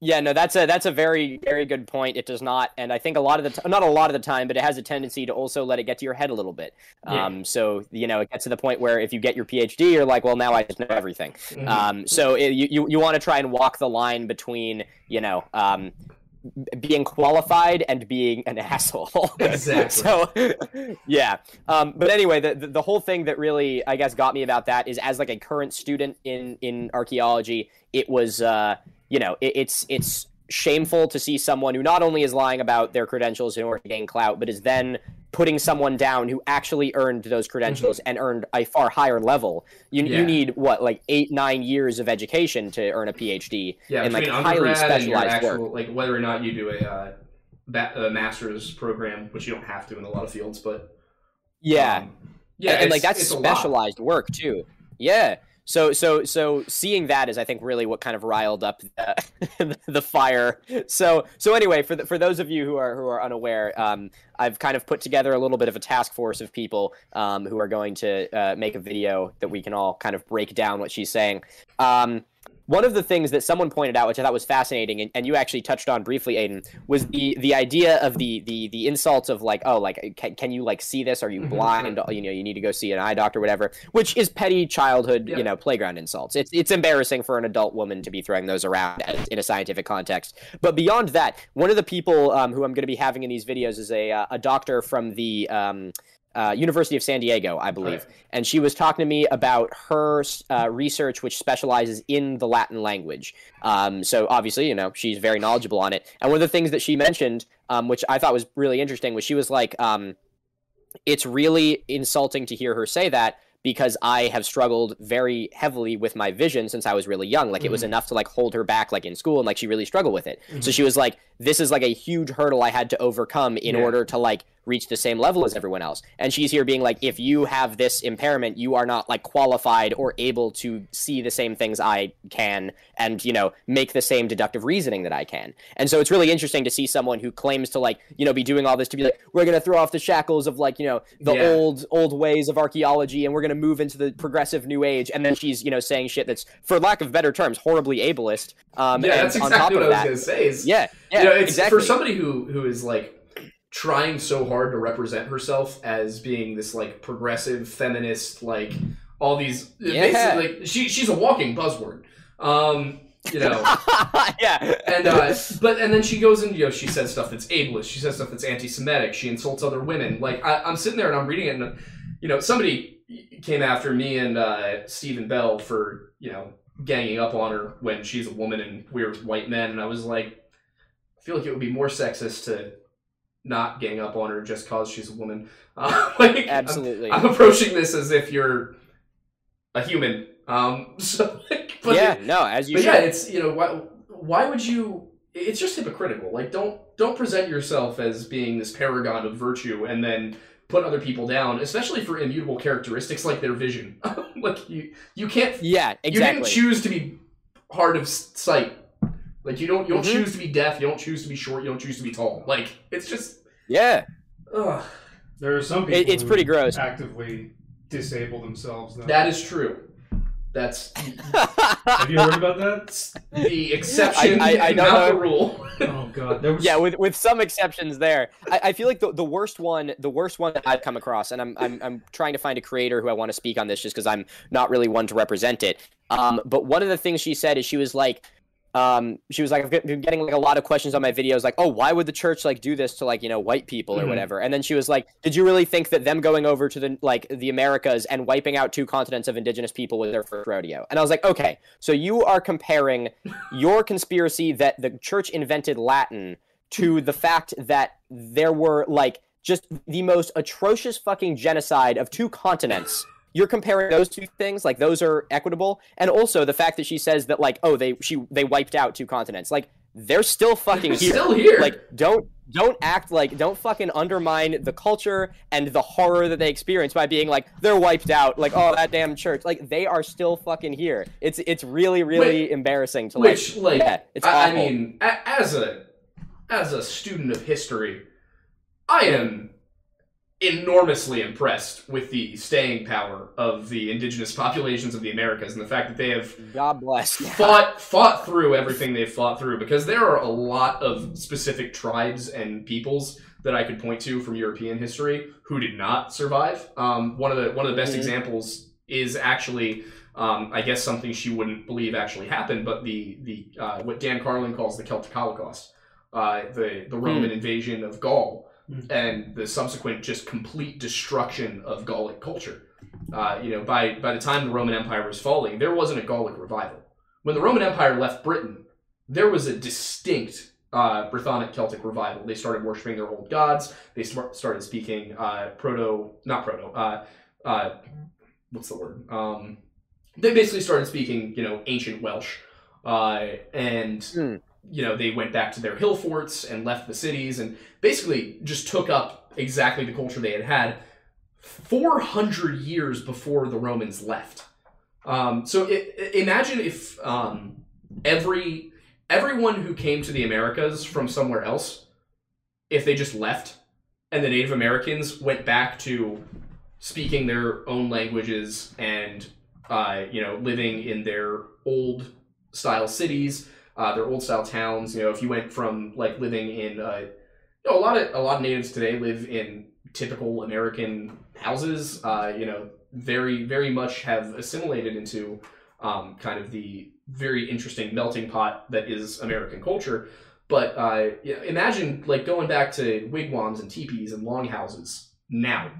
Yeah, no, that's a that's a very very good point. It does not, and I think a lot of the t- not a lot of the time, but it has a tendency to also let it get to your head a little bit. Yeah. Um, so you know, it gets to the point where if you get your PhD, you're like, well, now I just know everything. mhm. Um, so it, you you, you want to try and walk the line between you know um, being qualified and being an asshole. Exactly. so yeah. Um, but anyway, the, the the whole thing that really I guess got me about that is as like a current student in in archaeology, it was uh, you know it, it's it's shameful to see someone who not only is lying about their credentials in order to gain clout, but is then putting someone down who actually earned those credentials and earned a far higher level. You, Yeah. you need what like eight nine years of education to earn a PhD Yeah, in like highly undergrad and your specialized actual, work. like whether or not you do a, uh, ba- a master's program, which you don't have to in a lot of fields, but Yeah, um, yeah, and, and, like that's specialized work too. Yeah. So so so seeing that is I think really what kind of riled up the, the fire. So so anyway, for the, for those of you who are who are unaware, um, I've kind of put together a little bit of a task force of people um, who are going to uh, make a video that we can all kind of break down what she's saying. Um, one of the things that someone pointed out, which I thought was fascinating, and, and you actually touched on briefly, Aidan, was the the idea of the the the insult of like, oh, like can, can you like see this? Are you Mhm. blind? You know, you need to go see an eye doctor, whatever. Which is petty childhood, Yeah. you know, playground insults. It's it's embarrassing for an adult woman to be throwing those around in a scientific context. But beyond that, one of the people um, who I'm going to be having in these videos is a uh, a doctor from the um, uh, University of San Diego, I believe Right. and she was talking to me about her uh, research, which specializes in the Latin language. Um, so obviously, you know, she's very knowledgeable on it. And one of the things that she mentioned, um, which I thought was really interesting, was she was like, um, "It's really insulting to hear her say that." Because I have struggled very heavily with my vision since I was really young. Like it was Mhm. enough to like hold her back, like in school, and like she really struggled with it. So Mhm. she was like, "This is like a huge hurdle I had to overcome in Yeah. order to like reach the same level as everyone else. And she's here being like, if you have this impairment, you are not like qualified or able to see the same things I can and, you know, make the same deductive reasoning that I can. And so it's really interesting to see someone who claims to like, you know, be doing all this to be like, we're going to throw off the shackles of like, you know, the Yeah. old, old ways of archaeology and we're going to move into the progressive new age. And then she's, you know, saying shit that's, for lack of better terms, horribly ableist. Um, yeah, and that's on top exactly of what I was gonna say. Is yeah, yeah, you know, it's exactly. for somebody who who is like trying so hard to represent herself as being this like progressive feminist, like all these Yeah. basically like she she's a walking buzzword. Um, you know. yeah. And uh, but and then she goes and you know she says stuff that's ableist. She says stuff that's anti-Semitic. She insults other women. Like I, I'm sitting there and I'm reading it, and you know somebody came after me and uh, Stephen Bell for you know ganging up on her when she's a woman and we're white men, and I was like, I feel like it would be more sexist to not gang up on her just cause she's a woman. Uh, like, I'm- Absolutely. I'm, approaching this as if you're a human. Um, so like, but yeah, no, as you but should. yeah, it's you know why why would you? It's just hypocritical. Like don't don't present yourself as being this paragon of virtue and then put other people down, especially for immutable characteristics like their vision. like you you can't yeah, exactly. you didn't choose to be hard of sight. Like you don't you don't Mhm. choose to be deaf. You don't choose to be short. You don't choose to be tall. Like it's just. yeah, Ugh. There are some people It- it's who pretty gross. actively disable themselves. Though. That is true. That's Have you heard about that? the exception, I- I and don't not the rule. Oh god, there was yeah, with with some exceptions there. I, I feel like the, the worst one, the worst one that I've come across, and I'm I'm I'm trying to find a creator who I want to speak on this just because I'm not really one to represent it. Um, but one of the things she said is she was like, um, she was like, I've been getting like a lot of questions on my videos, like, oh, why would the church like do this to like you know white people or Mhm. whatever? And then she was like, did you really think that them going over to the like the Americas and wiping out two continents of indigenous people was their first rodeo? And I was like, okay, so you are comparing your conspiracy that the church invented Latin to the fact that there were like just the most atrocious fucking genocide of two continents. You're comparing those two things, like those are equitable, and also the fact that she says that like, oh, they she they wiped out two continents. Like they're still fucking They're here. still here. Like don't don't act like don't fucking undermine the culture and the horror that they experience by being like they're wiped out. Like oh that damn church. Like they are still fucking here. It's it's really really embarrassing to like. Which, like, yeah, it's I, I mean, a, as a as a student of history, I am enormously impressed with the staying power of the indigenous populations of the Americas and the fact that they have God bless. fought fought through everything they've fought through because there are a lot of specific tribes and peoples that I could point to from European history who did not survive. Um, one of the one of the best Mhm. examples is actually. Um, I guess something she wouldn't believe actually happened, but the the uh, what Dan Carlin calls the Celtic Holocaust, uh, the the Roman invasion of Gaul, Hmm. and the subsequent just complete destruction of Gallic culture. Uh, you know, by by the time the Roman Empire was falling, there wasn't a Gallic revival. When the Roman Empire left Britain, there was a distinct uh, Brythonic Celtic revival. They started worshiping their old gods. They start, started speaking uh, proto, not proto, uh, uh, what's the word? Um, they basically started speaking, you know, ancient Welsh, uh, and Hmm. You know they went back to their hill forts and left the cities, and basically just took up exactly the culture they had had 400 years before the Romans left. Um, so i i- imagine if um, every everyone who came to the Americas from somewhere else, if they just left, and the Native Americans went back to speaking their own languages and uh, you know living in their old style cities, uh, their old style towns. You know, if you went from like living in uh, you know, a lot of a lot of natives today live in typical American houses. Uh, you know, very very much have assimilated into um, kind of the very interesting melting pot that is American culture. But uh, yeah, imagine like going back to wigwams and teepees and longhouses now.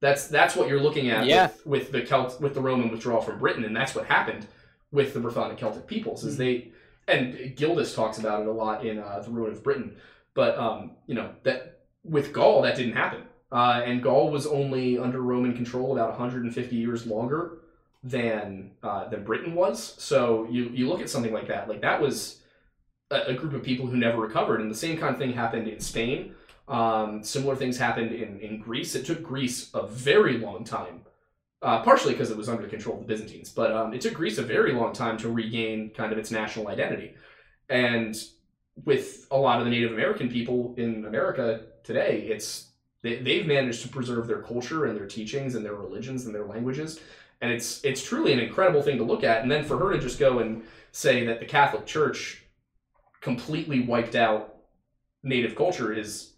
That's that's what you're looking at Yeah. with, with the Celt with the Roman withdrawal from Britain, and that's what happened with the Brythonic Celtic peoples. Is they and Gildas talks about it a lot in uh, the Ruin of Britain. But um, you know that with Gaul that didn't happen, uh, and Gaul was only under Roman control about 150 years longer than uh, than Britain was. So you you look at something like that, like that was a, a group of people who never recovered, and the same kind of thing happened in Spain. Um, similar things happened in, in Greece. It took Greece a very long time, uh, partially because it was under the control of the Byzantines, but um, it took Greece a very long time to regain kind of its national identity. And with a lot of the Native American people in America today, it's they, they've managed to preserve their culture and their teachings and their religions and their languages, and it's it's truly an incredible thing to look at. And then for her to just go and say that the Catholic Church completely wiped out Native culture is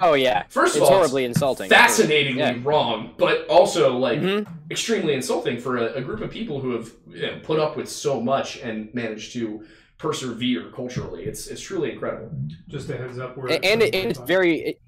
Oh yeah, first of it's all horribly insulting. fascinatingly Yeah. wrong, but also like Mhm. extremely insulting for a, a group of people who have you know, put up with so much and managed to persevere culturally. It's it's truly incredible. Just a heads up. Where A- and it, it's very it,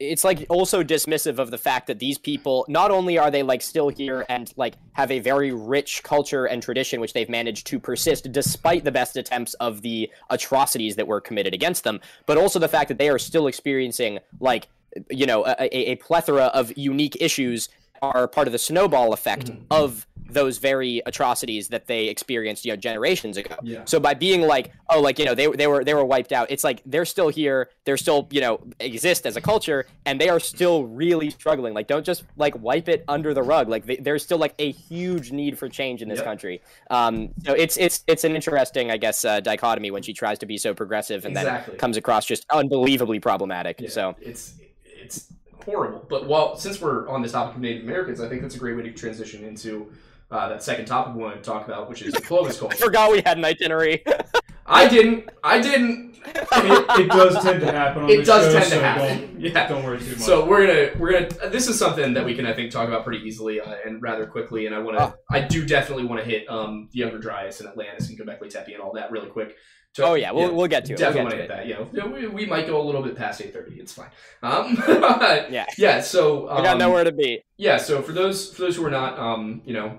it's like also dismissive of the fact that these people not only are they like still here and like have a very rich culture and tradition which they've managed to persist despite the best attempts of the atrocities that were committed against them but also the fact that they are still experiencing like you know a, a, plethora of unique issues are part of the snowball effect of those very atrocities that they experienced you know generations ago Yeah. so by being like, oh, like you know, they they were they were wiped out. It's like they're still here. They're still you know exist as a culture, and they are still really struggling. Like, don't just like wipe it under the rug. Like, they, there's still like a huge need for change in this Yep. country. Um, so it's it's it's an interesting, I guess, uh, dichotomy when she tries to be so progressive and Exactly. then comes across just unbelievably problematic. Yeah, So it's it's horrible. But while since we're on the topic of Native Americans, I think that's a great way to transition into uh, that second topic we want to talk about, which is Clovis I culture. forgot we had an itinerary. I didn't. I didn't. it, it does tend to happen. On It does show, tend to so happen. Don't, Yeah. don't worry too much. So we're gonna we're gonna. This is something that we can I think talk about pretty easily uh, and rather quickly. And I want to. Ah. I do definitely want to hit um the Younger Dryas and Atlantis and Göbekli Tepe and all that really quick. To- oh yeah, we'll we'll get to it. We'll Definitely get want to it. that. You know, we, we might go a little bit past eight thirty. It's fine. Um, Yeah. yeah. So um, I got nowhere to be. yeah, so for those for those who are not um, you know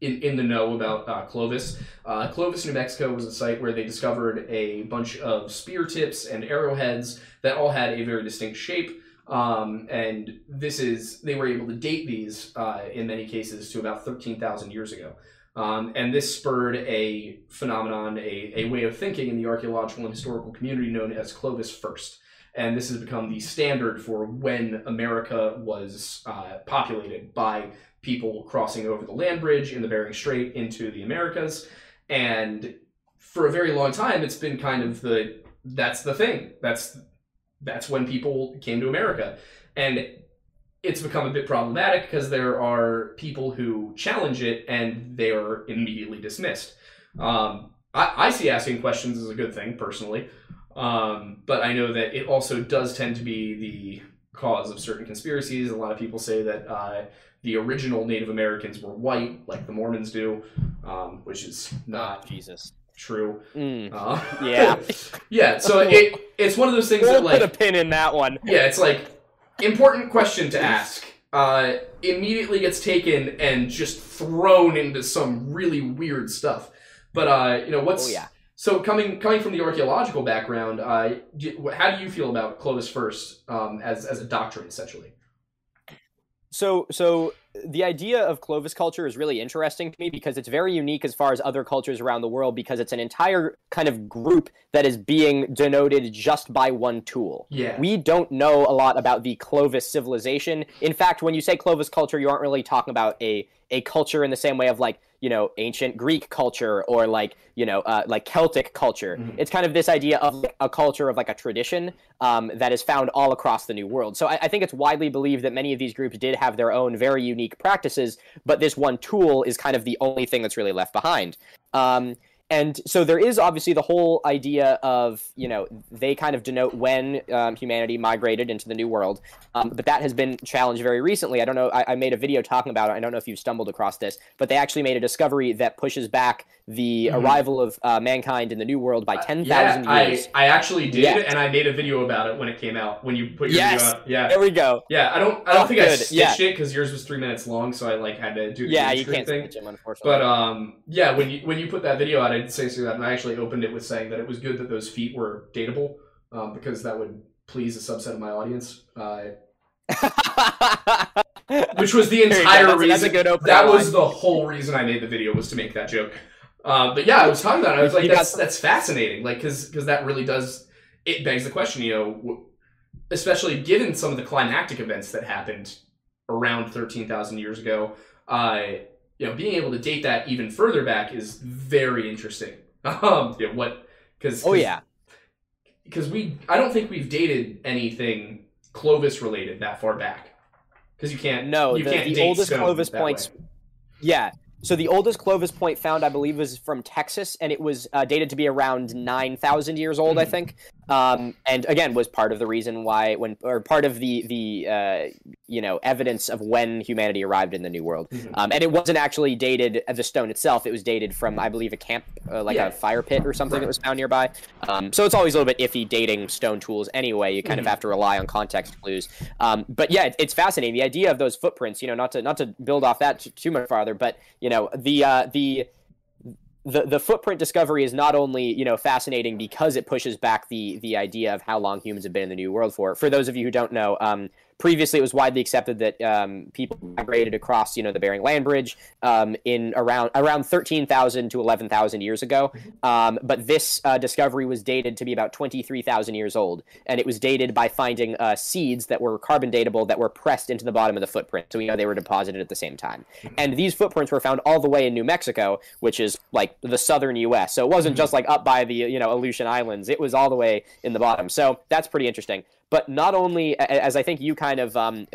in, in the know about uh, Clovis, uh, Clovis, New Mexico was a site where they discovered a bunch of spear tips and arrowheads that all had a very distinct shape. Um, and this is they were able to date these uh, in many cases to about thirteen thousand years ago. Um, and this spurred a phenomenon, a, a way of thinking in the archaeological and historical community known as Clovis First and this has become the standard for when America was uh, populated by people crossing over the land bridge in the Bering Strait into the Americas. And for a very long time, it's been kind of the that's the thing. That's that's when people came to America, and it's become a bit problematic because there are people who challenge it and they are immediately dismissed. Um, I, I see asking questions as a good thing personally. Um, but I know that it also does tend to be the cause of certain conspiracies. A lot of people say that uh, the original Native Americans were white, like the Mormons do, um, which is not Jesus. true. Mm. Uh, Yeah. yeah. So it it's one of those things We'll that like put a pin in that one. yeah, it's like important question to ask. Uh, immediately gets taken and just thrown into some really weird stuff. But uh, you know what's Oh yeah. So coming coming from the archaeological background, uh, do, how do you feel about Clovis first um, as as a doctrine, essentially? So, so the idea of Clovis culture is really interesting to me because it's very unique as far as other cultures around the world because it's an entire kind of group that is being denoted just by one tool. Yeah. We don't know a lot about the Clovis civilization. In fact, when you say Clovis culture, you aren't really talking about a a culture in the same way of like you know ancient Greek culture or like you know uh, like Celtic culture. Mhm. It's kind of this idea of a culture of like a tradition um, that is found all across the New World. So I, I think it's widely believed that many of these groups did have their own very unique practices, but this one tool is kind of the only thing that's really left behind. Um, and so there is obviously the whole idea of you know they kind of denote when um, humanity migrated into the new world um, but that has been challenged very recently i don't know I, I made a video talking about it i don't know if you've stumbled across this but they actually made a discovery that pushes back the Mhm. arrival of uh, mankind in the new world by 10,000 yeah, years I, I actually did, Yeah. and I made a video about it when it came out. When you put your Yes. video out, yeah, there we go yeah. I don't, I don't Oh, think I good, stitched yeah. it because yours was three minutes long, so I like had to do the yeah you can't thing. them unfortunately But um, yeah, when you when you put that video out, I did say so that, and I actually opened it with saying that it was good that those feet were dateable, um, because that would please a subset of my audience. Uh, which was the There you go, entire that's- reason. that's a good opening that was the whole reason I made the video was to make that joke. Uh, but yeah, I was talking about it. I was like, that's that's fascinating. Like, because because that really does. It begs the question, you know, especially given some of the climactic events that happened around thirteen thousand years ago. Uh, you know, being able to date that even further back is very interesting. Um, yeah, what? Because oh yeah because we I don't think we've dated anything Clovis related that far back. Because you can't No, you the- can't the date oldest Clovis points- way. Yeah. So the oldest Clovis point found, I believe, was from Texas, and it was uh, dated to be around nine thousand years old, I Mhm. think. Um, and again, was part of the reason why, when or part of the the uh, you know evidence of when humanity arrived in the New World. Mhm. Um, and it wasn't actually dated the stone itself; it was dated from, I believe, a camp, uh, like Yeah. a fire pit or something Right. that was found nearby. Um, so it's always a little bit iffy dating stone tools anyway. You kind Mhm. of have to rely on context clues. Um, but yeah, it, it's fascinating. The idea of those footprints, you know, not to not to build off that t- too much farther, but you know, the uh, the the the footprint discovery is not only you know fascinating because it pushes back the the idea of how long humans have been in the New World for. For those of you who don't know, um, previously it was widely accepted that um, people migrated across you know the Bering Land Bridge um, in around around thirteen thousand to eleven thousand years ago. Um, but this uh, discovery was dated to be about twenty three thousand years old, and it was dated by finding uh, seeds that were carbon datable that were pressed into the bottom of the footprint. So we know they were deposited at the same time. And these footprints were found all the way in New Mexico, which is like the southern U.S. So it wasn't Mhm. just like up by the you know Aleutian Islands; it was all the way in the bottom. So that's pretty interesting. But not only, as I think you kind of um,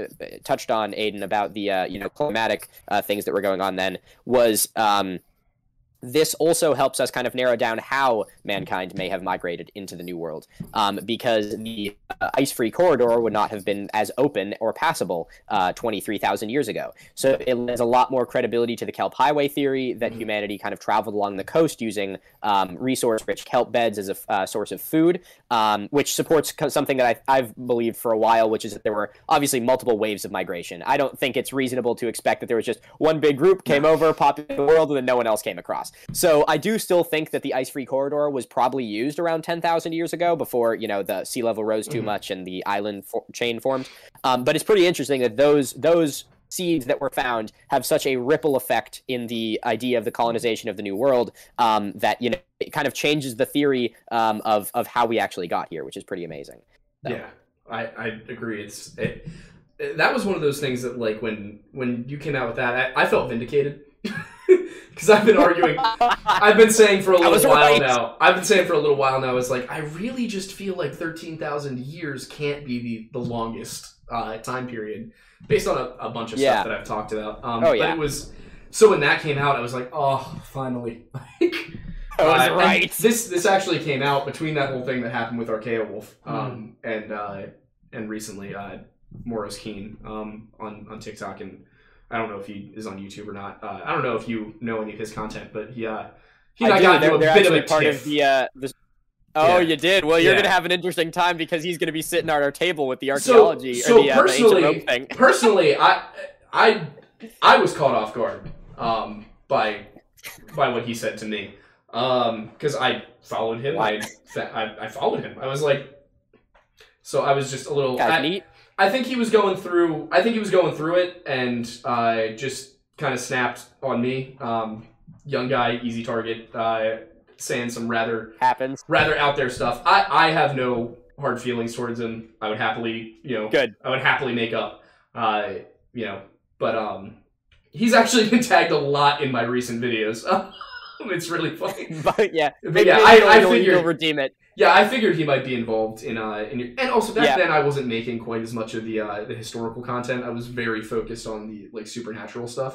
touched on, Aidan, about the uh, you know climatic uh, things that were going on then, was um, this also helps us kind of narrow down how mankind may have migrated into the New World, um, because the uh, ice-free corridor would not have been as open or passable uh, 23,000 years ago. So it lends a lot more credibility to the kelp highway theory that Mhm. humanity kind of traveled along the coast using um, resource-rich kelp beds as a uh, source of food, um, which supports something that I, I've believed for a while, which is that there were obviously multiple waves of migration. I don't think it's reasonable to expect that there was just one big group came over, populated the world, and then no one else came across. So I do still think that the ice-free corridor was probably used around 10,000 years ago before, you know, the sea level rose too Mhm. much and the island for- chain formed. Um, but it's pretty interesting that those those seeds that were found have such a ripple effect in the idea of the colonization of the new world um, that you know it kind of changes the theory um, of of how we actually got here, which is pretty amazing. So- Yeah, I, I agree. It's it, it- that was one of those things that like when when you came out with that, I, I felt vindicated because I've been arguing. I've been saying for a little while right. now. I've been saying for a little while now. It's like I really just feel like thirteen thousand years can't be the the longest uh, time period based on a, a bunch of Yeah. stuff that I've talked about. Um, Oh, But yeah. it was so when that came out, I was like, oh, finally. I was Uh, right. This this actually came out between that whole thing that happened with Archaea Wolf Hmm. um, and uh, and recently uh, Morris Keen um, on on TikTok and I don't know if he is on YouTube or not. Uh, I don't know if you know any of his content, but he uh, he and I, do. got into a bit of a part tiff. of the. Uh, the Oh, Yeah. you did. Well, you're Yeah. gonna have an interesting time because he's gonna be sitting at our table with the archaeology so or the, uh, the personally- thing. Personally, I I I was caught off guard um, by by what he said to me. Um, because I followed him. I, I I followed him. I was like, so I was just a little. I, neat. I think he was going through. I think he was going through it, and uh, just kind of snapped on me. Um, young guy, easy target, uh, saying some rather Happens. rather out there stuff. I I have no hard feelings towards him. I would happily, you know, Good. I would happily make up. Uh, you know, but um, he's actually been tagged a lot in my recent videos. it's really funny. But yeah, But yeah, I, I figured. you'll redeem it. Yeah, I figured he might be involved in uh in your, and also back Yeah. then I wasn't making quite as much of the uh the historical content. I was very focused on the like supernatural stuff.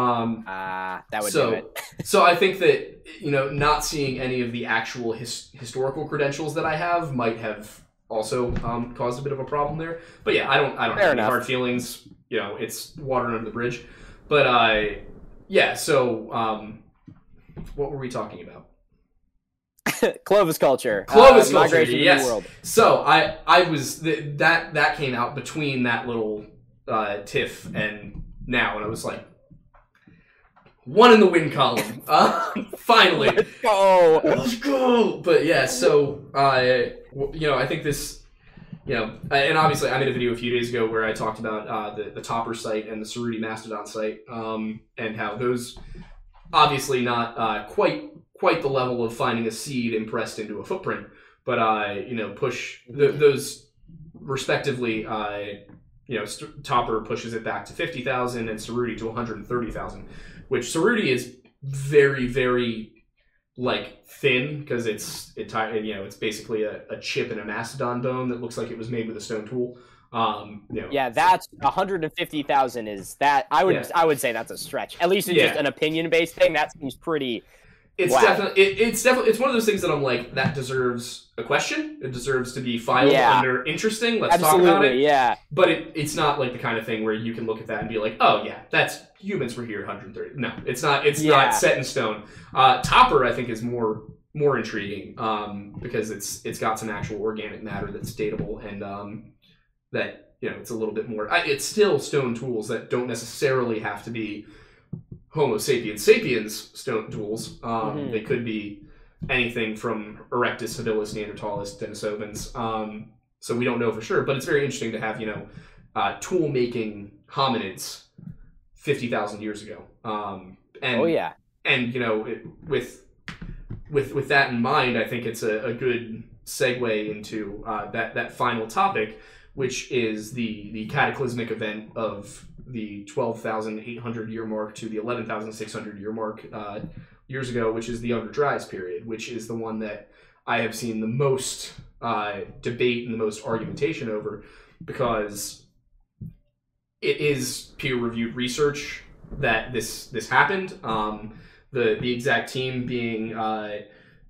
Um Ah, that would so do it. so I think that you know not seeing any of the actual his, historical credentials that I have might have also um caused a bit of a problem there. But yeah, I don't I don't Fair have any enough. hard feelings. You know, it's water under the bridge. But I yeah, so um what were we talking about? Clovis culture. Clovis uh, culture, Migration to the yes. World. So I I was th- that that came out between that little uh, tiff and now, and I was like, one in the win column. Uh, finally, Let's go. let's go. But yeah, so uh, you know, I think this. You know, and obviously, I made a video a few days ago where I talked about uh, the the Topper site and the Cerutti Mastodon site, um, and how those obviously not uh, quite quite the level of finding a seed impressed into a footprint, but uh, you know, push th- those respectively. Uh, you know, St- Topper pushes it back to fifty thousand, and Cerutti to one hundred thirty thousand, which Cerutti is very very like thin because it's it you know it's basically a, a chip in a mastodon bone that looks like it was made with a stone tool. Um, you know, Yeah, that's 150,000 is that I would Yeah. I would say that's a stretch. At least it's Yeah. just an opinion based thing. That seems pretty It's Wow. definitely it, it's definitely it's one of those things that I'm like that deserves a question. It deserves to be filed Yeah. under interesting. Let's talk about it. yeah. But it, it's not like the kind of thing where you can look at that and be like, oh yeah, that's humans were here 130. No, it's not. It's Yeah. not set in stone. Uh, Topper I think is more more intriguing um, because it's it's got some actual organic matter that's datable and um, that you know it's a little bit more. I, it's still stone tools that don't necessarily have to be Homo sapiens sapiens stone tools. Um, Mhm. They could be anything from Erectus habilis, Neanderthalis, Denisovans. Um, so we don't know for sure, but it's very interesting to have you know uh, tool making hominids fifty thousand years ago. Um, and oh yeah. and you know it, with with with that in mind, I think it's a, a good segue into uh, that that final topic, which is the the cataclysmic event of the twelve thousand eight hundred year mark to the eleven thousand six hundred year mark uh, years ago, which is the Younger Dryas period, which is the one that I have seen the most uh, debate and the most argumentation over, because it is peer reviewed research that this this happened. Um, the the exact team being uh,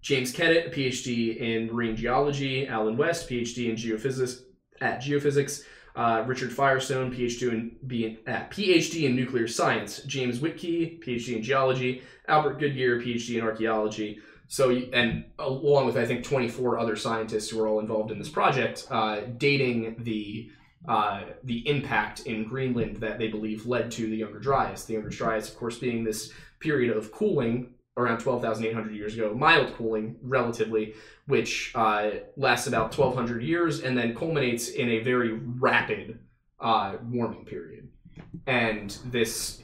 James Kennett, a PhD in marine geology, Allen West, PhD in geophysics at geophysics, uh, Richard Firestone, PhD in uh, PhD in nuclear science, James Wittke, PhD in geology, Albert Goodyear, PhD in archaeology. So and along with I think 24 other scientists who are all involved in this project, uh, dating the uh, the impact in Greenland that they believe led to the Younger Dryas. The Younger Dryas, of course, being this period of cooling around 12,800 years ago, mild cooling relatively, which uh, lasts about 1,200 years and then culminates in a very rapid uh, warming period. And this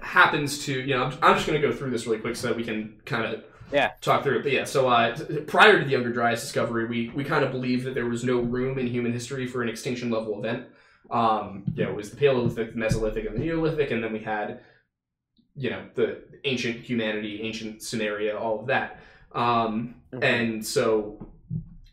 happens to, you know, I'm, I'm just going to go through this really quick so that we can kind of Yeah. talk through it. But yeah, so uh, prior to the Younger Dryas discovery, we, we kind of believed that there was no room in human history for an extinction level event. Um, you know, it was the Paleolithic, the Mesolithic, and the Neolithic, and then we had, you know, the ancient humanity, ancient Sumeria, all of that. Um, Mhm. and so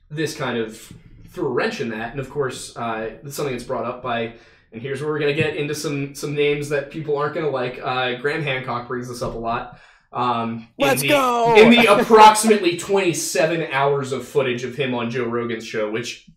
this kind of threw a wrench in that. And of course, uh, it's something that's brought up by, and here's where we're going to get into some some names that people aren't going to like. Uh, Graham Hancock brings this up a lot. Um, in Let's the- go. in the approximately 27 hours of footage of him on Joe Rogan's show, which,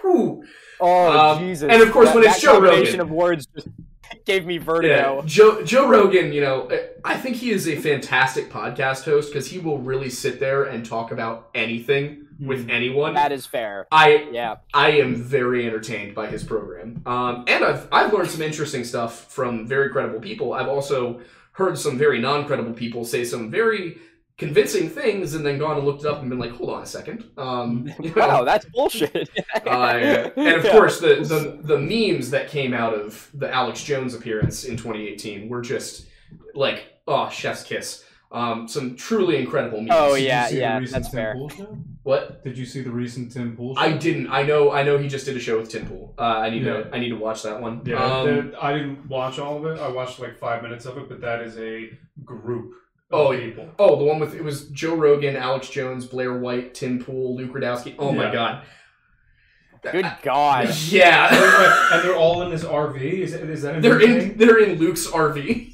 whew, oh um, Jesus. and of course that, when it's Joe Rogan. of words just gave me yeah, vertigo. Joe Joe Rogan, you know, I think he is a fantastic podcast host because he will really sit there and talk about anything with anyone. That is fair. I Yeah. I am very entertained by his program, um, and I've I've learned some interesting stuff from very credible people. I've also heard some very non credible people say some very convincing things and then gone and looked it up and been like, hold on a second. Um, you know, Wow, that's bullshit. uh, and of Yeah. course, the, the the memes that came out of the Alex Jones appearance in 2018 were just like, oh, chef's kiss. Um, some truly incredible memes. Oh, yeah, yeah, that's Tim fair. Pool show? What? Did you see the recent Tim Pool show? I didn't. I know. I know. He just did a show with Tim Pool. Uh, I need Yeah. to. I need to watch that one. Yeah, Um, that- I didn't watch all of it. I watched like five minutes of it, but that is a group of Oh, people. oh, the one with it was Joe Rogan, Alex Jones, Blair White, Tim Pool, Luke Rudkowski. Oh my Yeah. god. Good God. Yeah. and they're all in this RV. Is, it, is that a they're in. thing? They're in Luke's RV.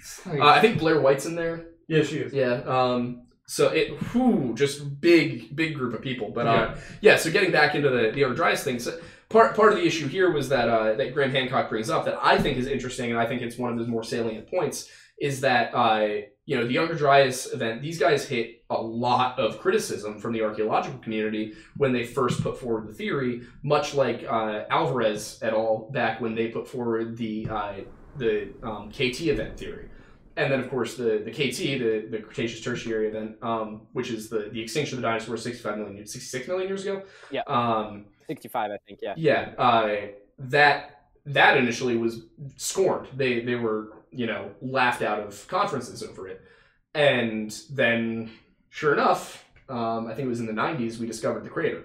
It's like- Uh, I think Blair White's in there. yeah, she is. Yeah. Um. So it. Whew, just big, big group of people. But uh, yeah. So getting back into the the Dryas thing. So part part of the issue here was that uh, that Graham Hancock brings up that I think is interesting, and I think it's one of his more salient points is that uh, you know the Younger Dryas event. These guys hit a lot of criticism from the archaeological community when they first put forward the theory, much like uh, Alvarez et al. back when they put forward the uh, the um, KT event theory. And then, of course, the, the KT, the, the Cretaceous Tertiary event, um, which is the, the extinction of the dinosaurs 65 million, years- 66 million years ago. Yeah. Um, 65, I think, yeah. yeah. Uh, that that initially was scorned. They they were you know laughed out of conferences over it. And then, sure enough, um, I think it was in the 90s we discovered the crater,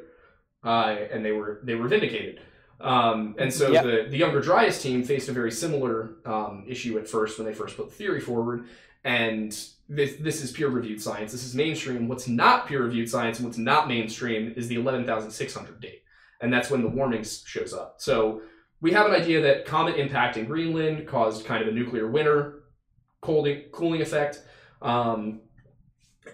uh, and they were they were vindicated. Um, and so Yep. the the younger Dryas team faced a very similar um, issue at first when they first put the theory forward. And this this is peer reviewed science. This is mainstream. What's not peer reviewed science and what's not mainstream is the 11,600 date, and that's when the warming shows up. So we have an idea that comet impact in Greenland caused kind of a nuclear winter, cooling cooling effect. Um,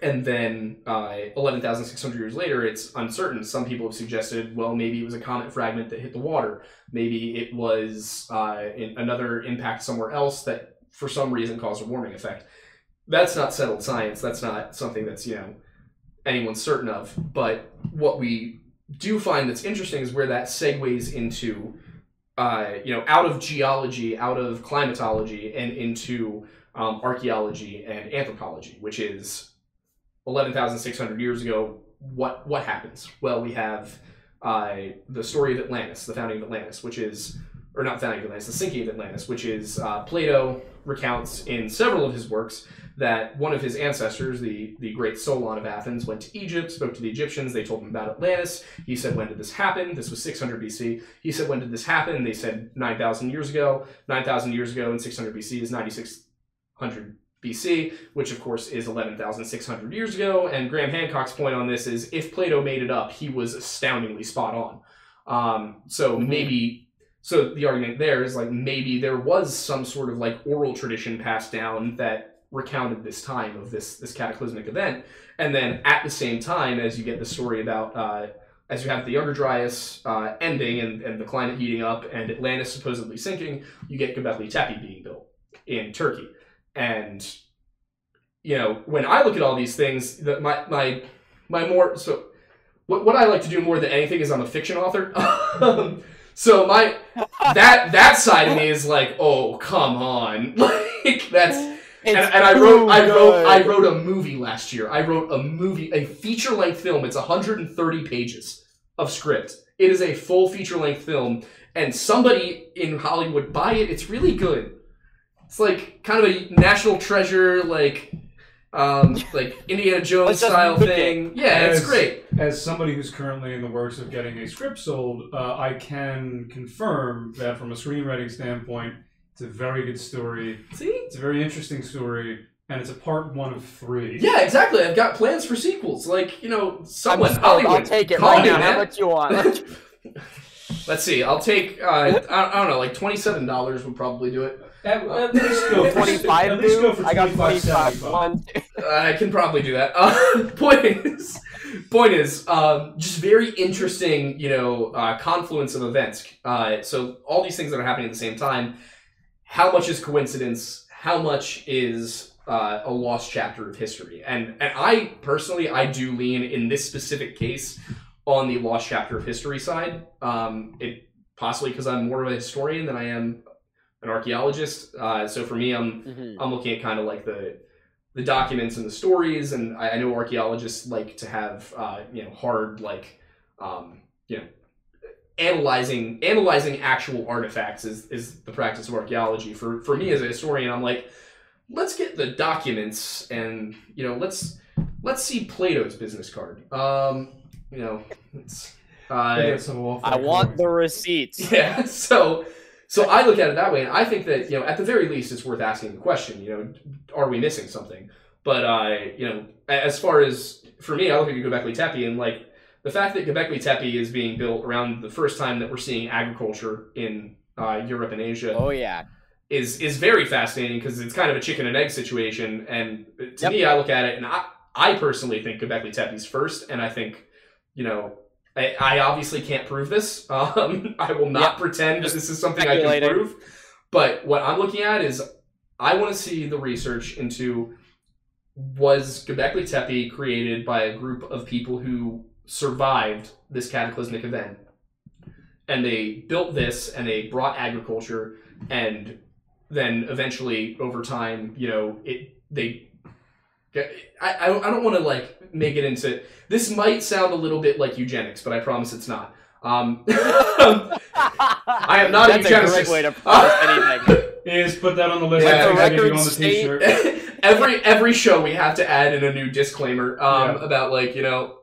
and then uh, 11,600 years later, it's uncertain. Some people have suggested, well, maybe it was a comet fragment that hit the water. Maybe it was uh, another impact somewhere else that, for some reason, caused a warming effect. That's not settled science. That's not something that's you know anyone's certain of. But what we do find that's interesting is where that segues into uh, you know out of geology, out of climatology, and into um, archaeology and anthropology, which is 11,600 years ago. What what happens? Well, we have uh, the story of Atlantis, the founding of Atlantis, which is or not founding of Atlantis, the sinking of Atlantis, which is uh, Plato recounts in several of his works that one of his ancestors, the the great Solon of Athens, went to Egypt, spoke to the Egyptians. They told him about Atlantis. He said, "When did this happen?" This was 600 BC. He said, "When did this happen?" They said, "9,000 years ago." 9,000 years ago and 600 BC is 9,600 BC, which of course is 11,600 years ago. And Graham Hancock's point on this is, if Plato made it up, he was astoundingly spot on. Um, so Mhm. maybe so the argument there is like maybe there was some sort of like oral tradition passed down that recounted this time of this this cataclysmic event. And then at the same time as you get the story about uh, as you have the younger dryas uh, ending and, and the climate heating up and atlantis supposedly sinking you get göbekli tepe being built in turkey. And you know when i look at all these things the, my my my more so what, what i like to do more than anything is i'm a fiction author. So my that that side of me is like, oh come on, like that's and, It's and I wrote too I wrote I wrote a movie last year. I wrote a movie, a feature length film. It's 130 pages of script. It is a full feature length film, and somebody in Hollywood buy it. It's really good. It's like kind of a national treasure, like um, like Indiana Jones style make it. thing. Yeah, it's great. As somebody who's currently in the works of getting a script sold, uh, I can confirm that from a screenwriting standpoint, it's a very good story. See. It's a very interesting story, and it's a part one of three. Yeah, exactly. I've got plans for sequels. Like, you know, I'm, Hollywood. I'll take it call right me, now. How man. much you want? Let's see. I'll take, uh, I, I don't know, like $27 would probably do it. At, at least go for 25, At least go for I got 25, 25. One, I can probably do that. Uh, point is, point is, um, just very interesting, you know, uh, confluence of events. Uh, so all these things that are happening at the same time. How much is coincidence? How much is uh, a lost chapter of history? And and I personally, I do lean in this specific case on the lost chapter of history side. Um, it possibly because I'm more of a historian than I am an archaeologist. Uh, so for me, I'm Mhm. I'm looking at kind of like the the documents and the stories, and I, I know archaeologists like to have uh, you know hard like um, you know analyzing analyzing actual artifacts is is the practice of archaeology. For for me as a historian, I'm like, let's get the documents and you know let's let's see Plato's business card. Um, you know, it's uh, They get some off I want the receipts. yeah. So so I look at it that way, and I think that you know at the very least it's worth asking the question. You know, are we missing something? But uh, you know, as far as for me, I look at Göbekli Tepe and like the fact that Göbekli Tepe is being built around the first time that we're seeing agriculture in uh, Europe and Asia Oh yeah. is is very fascinating because it's kind of a chicken and egg situation. And to Yep. me, I look at it and I, I personally think Göbekli Tepe's first, and I think you know. I, I obviously can't prove this. Um, I will not Yep. pretend that this is something I can prove. But what I'm looking at is I want to see the research into was Göbekli Tepe created by a group of people who survived this cataclysmic event and they built this and they brought agriculture and then eventually over time you know it they I, I don't, want to like make it into this might sound a little bit like eugenics but i promise it's not um i am not a That's a eugenicist great way to promise anything. Is put that on the list. Yeah. I think Let the to record on the state- t-shirt. every every show we have to add in a new disclaimer um, Yeah. about like you know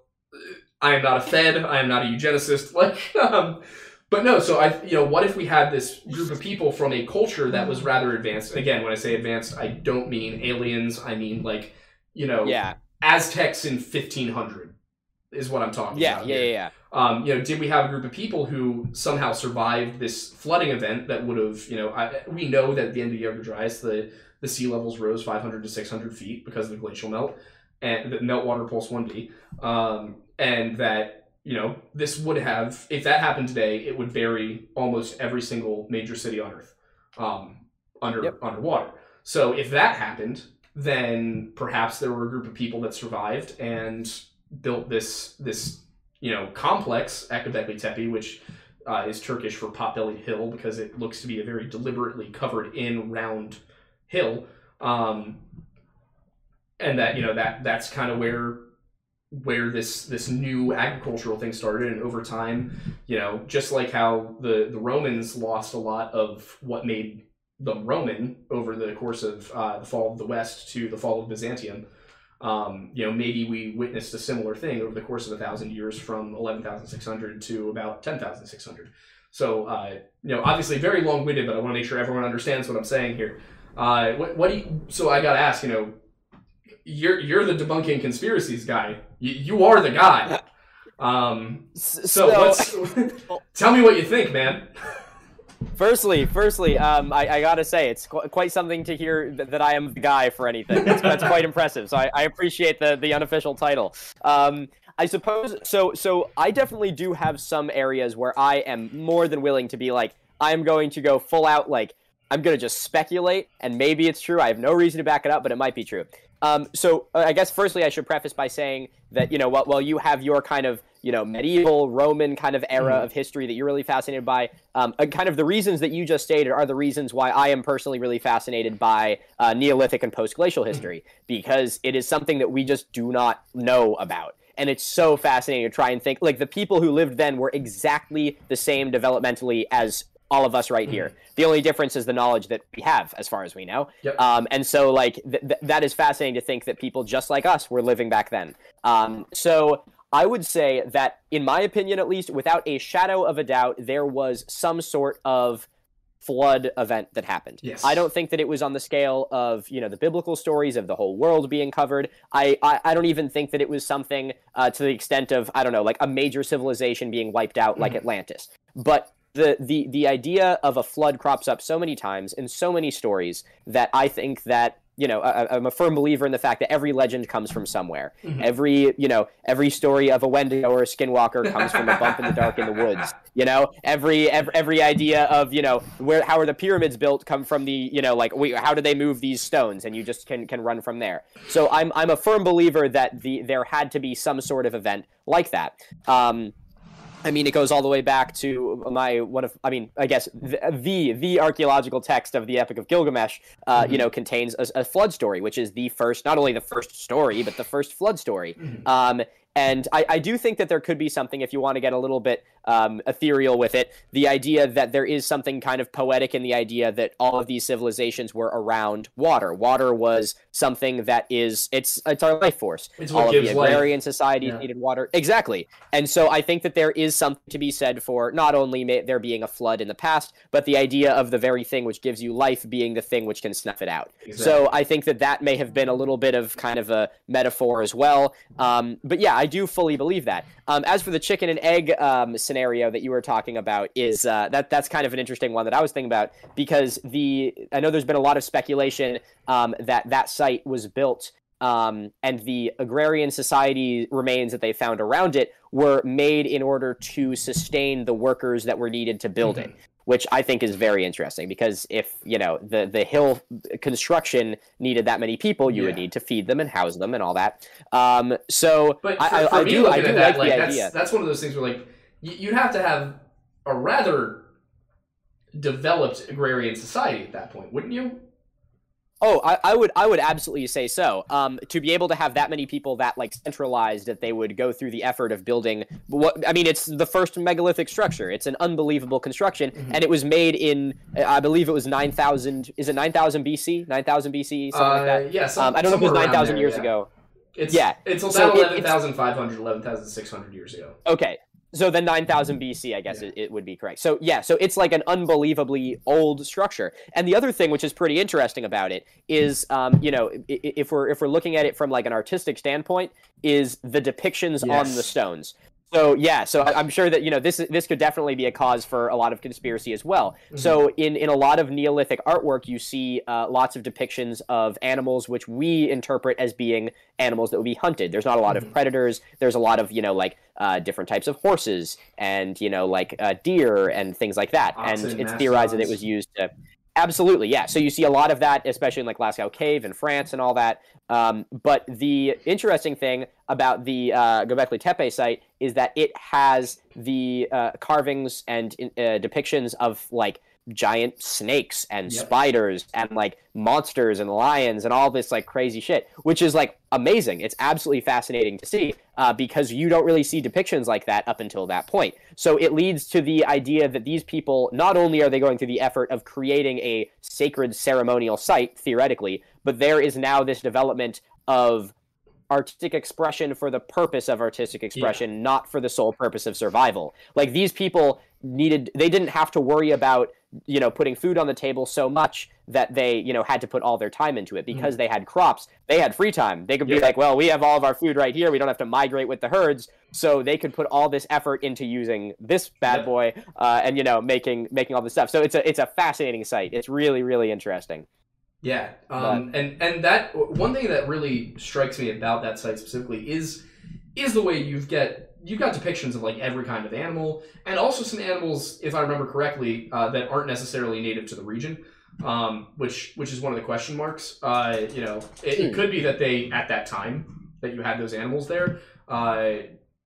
I am not a Fed, I am not a eugenicist. Like, um, but no. So I, you know, what if we had this group of people from a culture that was rather advanced? Again, when I say advanced, I don't mean aliens. I mean like, you know, Yeah. Aztecs in fifteen hundred is what I'm talking Yeah. about. Yeah. Yeah. Yeah. Um, you know, did we have a group of people who somehow survived this flooding event that would have, you know, I, we know that at the end of the Younger Dryas, the the sea levels rose 500 to 600 feet because of the glacial melt and the meltwater pulse 1b, um, and that you know this would have, if that happened today, it would bury almost every single major city on Earth um, under Yep. underwater. So if that happened, then perhaps there were a group of people that survived and built this this you know complex at Tepe, which uh, is Turkish for pot-bellied hill because it looks to be a very deliberately covered in round hill, um, and that you know that that's kind of where where this this new agricultural thing started and over time you know just like how the the romans lost a lot of what made them roman over the course of uh, the fall of the west to the fall of byzantium um, you know maybe we witnessed a similar thing over the course of a thousand years from 11600 to about 10600 so uh, you know obviously very long-winded but i want to make sure everyone understands what i'm saying here. Uh, what, what do you so i gotta ask you know you're you're the debunking conspiracies guy. You, you are the guy. Um, so what's, tell me what you think, man. Firstly, firstly, um, I, I gotta say it's qu- quite something to hear th- that I am the guy for anything. That's, that's quite impressive. So I, I appreciate the the unofficial title. Um, I suppose so. So I definitely do have some areas where I am more than willing to be like, I'm going to go full out. Like I'm gonna just speculate, and maybe it's true. I have no reason to back it up, but it might be true. Um, so uh, I guess firstly, I should preface by saying that you know, while, while you have your kind of you know medieval Roman kind of era of history that you're really fascinated by, um, uh, kind of the reasons that you just stated are the reasons why I am personally really fascinated by uh, Neolithic and post-glacial history because it is something that we just do not know about. And it's so fascinating to try and think like the people who lived then were exactly the same developmentally as all of us right here. The only difference is the knowledge that we have, as far as we know. Yep. Um, and so, like, th- th- that is fascinating to think that people just like us were living back then. Um, so, I would say that, in my opinion at least, without a shadow of a doubt, there was some sort of flood event that happened. Yes. I don't think that it was on the scale of you know the biblical stories of the whole world being covered. I I, I don't even think that it was something uh, to the extent of I don't know like a major civilization being wiped out like Atlantis. But the the the idea of a flood crops up so many times in so many stories that I think that you know I, I'm a firm believer in the fact that every legend comes from somewhere. Every you know every story of a Wendigo or a Skinwalker comes from a bump in the dark in the woods. You know every every, every idea of you know where how are the pyramids built come from the you know like how do they move these stones and you just can can run from there. So I'm I'm a firm believer that the there had to be some sort of event like that. Um, I mean, it goes all the way back to my one of, I mean, I guess the the, archaeological text of the Epic of Gilgamesh, uh, Mhm. you know, contains a, a flood story, which is the first, not only the first story, but the first flood story. Mhm. Um, and I, I do think that there could be something, if you want to get a little bit um, ethereal with it, the idea that there is something kind of poetic in the idea that all of these civilizations were around water. Water was something that is, it's it's our life force. It's what all of gives the life. agrarian societies Yeah. needed water. Exactly. And so I think that there is something to be said for not only may there being a flood in the past, but the idea of the very thing which gives you life being the thing which can snuff it out. So I think that that may have been a little bit of kind of a metaphor as well. Um, but yeah, I do fully believe that. Um, as for the chicken and egg um, scenario that you were talking about, is uh, that that's kind of an interesting one that I was thinking about because the I know there's been a lot of speculation um, that that site was built. Um, and the agrarian society remains that they found around it were made in order to sustain the workers that were needed to build it which I think is very interesting because if you know the the hill construction needed that many people, you would need to feed them and house them and all that. Um, so But for, I, I, for I me, do I looking do at like that, like, the that's, idea. that's one of those things where like you'd have to have a rather developed agrarian society at that point, wouldn't you? Oh, I, I would I would absolutely say so. Um, to be able to have that many people that like centralized that they would go through the effort of building what I mean, it's the first megalithic structure. It's an unbelievable construction, Mhm. and it was made in I believe it was nine thousand. Is it nine thousand BC? Nine thousand BC, something like that. Uh, yeah, some, Um, I don't know if it was nine thousand years yeah. ago. It's, Yeah. it's about So it- it's- 11,500, 11,600 years ago. Okay. So then 9000 BC, I guess Yeah. it, it would be correct. So yeah, so it's like an unbelievably old structure. And the other thing, which is pretty interesting about it, is um, you know, if we're if we're looking at it from like an artistic standpoint, is the depictions on the stones. So yeah, so I- I'm sure that you know this this could definitely be a cause for a lot of conspiracy as well. So in in a lot of Neolithic artwork, you see uh, lots of depictions of animals which we interpret as being animals that would be hunted. There's not a lot of Mhm. predators. There's a lot of you know like uh, different types of horses and you know like uh, deer and things like that. Oxen, and it's theorized that it was used to. Absolutely, yeah. So you see a lot of that, especially in like Lascaux Cave in France and all that. Um, but the interesting thing about the uh, Göbekli Tepe site is that it has the uh, carvings and uh, depictions of like giant snakes and Yep. spiders and like monsters and lions and all this like crazy shit, which is like amazing. It's absolutely fascinating to see uh, because you don't really see depictions like that up until that point. So it leads to the idea that these people not only are they going through the effort of creating a sacred ceremonial site theoretically, but there is now this development of artistic expression for the purpose of artistic expression, not for the sole purpose of survival. Like these people needed they didn't have to worry about, you know, putting food on the table so much that they, you know, had to put all their time into it because they had crops. They had free time. They could be like, well, we have all of our food right here. We don't have to migrate with the herds. So they could put all this effort into using this bad Yep. boy uh, and you know, making making all this stuff. So it's a it's a fascinating site. It's really really interesting. Yeah, um, and and that one thing that really strikes me about that site specifically is is the way you've get you've got depictions of like every kind of animal, and also some animals, if I remember correctly, uh, that aren't necessarily native to the region, um, which which is one of the question marks. Uh, you know, it, it Hmm. could be that they at that time that you had those animals there, uh,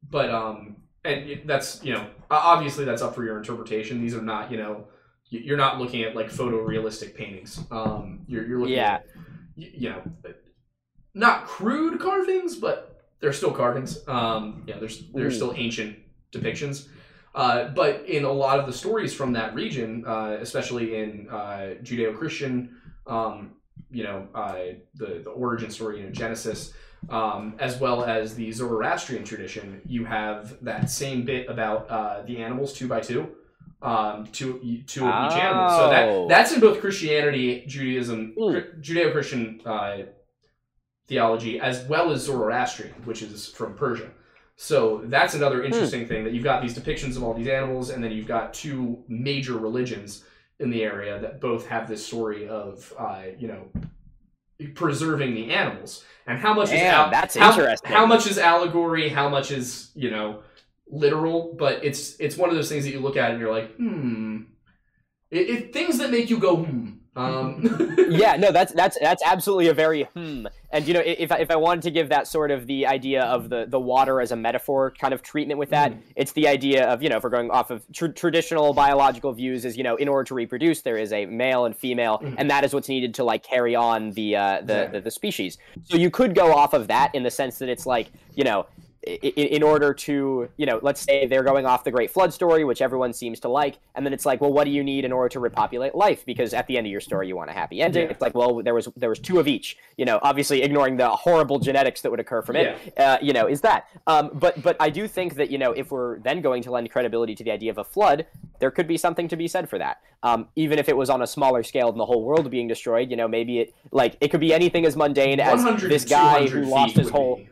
but um, and that's you know obviously that's up for your interpretation. These are not you know you're not looking at like photorealistic paintings. Um, you're, you're looking Yeah. at, you know, not crude carvings, but they're still carvings. Um, yeah, there's they're still ancient depictions. Uh, but in a lot of the stories from that region, uh, especially in uh, Judeo-Christian, um, you know, uh, the the origin story, you know, Genesis, um, as well as the Zoroastrian tradition, you have that same bit about uh, the animals two by two, um, two two of each animal. So Oh. that that's in both Christianity, Judaism. Judeo-Christian uh, theology, as well as Zoroastrian, which is from Persia. So that's another interesting thing that you've got these depictions of all these animals, and then you've got two major religions in the area that both have this story of, uh, you know, preserving the animals and how much is Damn, al- that's how, interesting. how much is allegory, how much is you know literal. But it's it's one of those things that you look at and you're like, hmm, it, it things that make you go hmm. Um, yeah, no, that's that's that's absolutely a very hmm. And you know, if I, if I wanted to give that sort of the idea of the the water as a metaphor kind of treatment with that, Mhm. it's the idea of you know, if we're going off of tr- traditional biological views, is you know, in order to reproduce, there is a male and female, Mhm. and that is what's needed to like carry on the uh, the, Exactly. the the species. So you could go off of that in the sense that it's like you know. In order to, you know, let's say they're going off the Great Flood story, which everyone seems to like, and then it's like, well, what do you need in order to repopulate life? Because at the end of your story, you want a happy ending. Yeah. It's like, well, there was there was two of each. You know, obviously ignoring the horrible genetics that would occur from it. Uh, you know, is that? Um, but but I do think that you know, if we're then going to lend credibility to the idea of a flood, there could be something to be said for that. Um, even if it was on a smaller scale than the whole world being destroyed, you know, maybe it like it could be anything as mundane as this guy who lost his whole. be-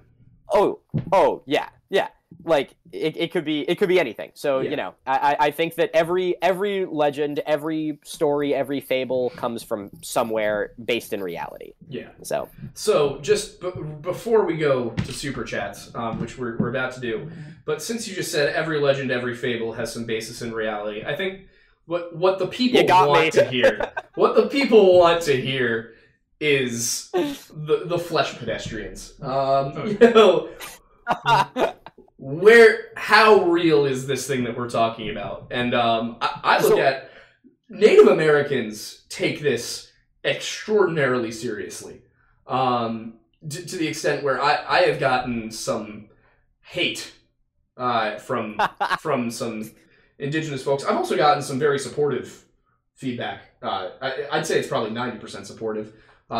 Oh, oh, yeah, yeah. Like it, it could be it could be anything. So Yeah. you know, I, I- think that every every legend, every story, every fable comes from somewhere based in reality. Yeah. So So just b- before we go to super chats, um, which we're, we're about to do, but since you just said every legend, every fable has some basis in reality, I think what what the people want me. to hear, what the people want to hear, is the the flesh pedestrians. Um, you know, where how real is this thing that we're talking about? And um, I, I look So- at Native Americans take this extraordinarily seriously, um, to, to the extent where I, I have gotten some hate uh, from from some indigenous folks. I've also gotten some very supportive feedback. Uh, I, I'd say it's probably ninety percent supportive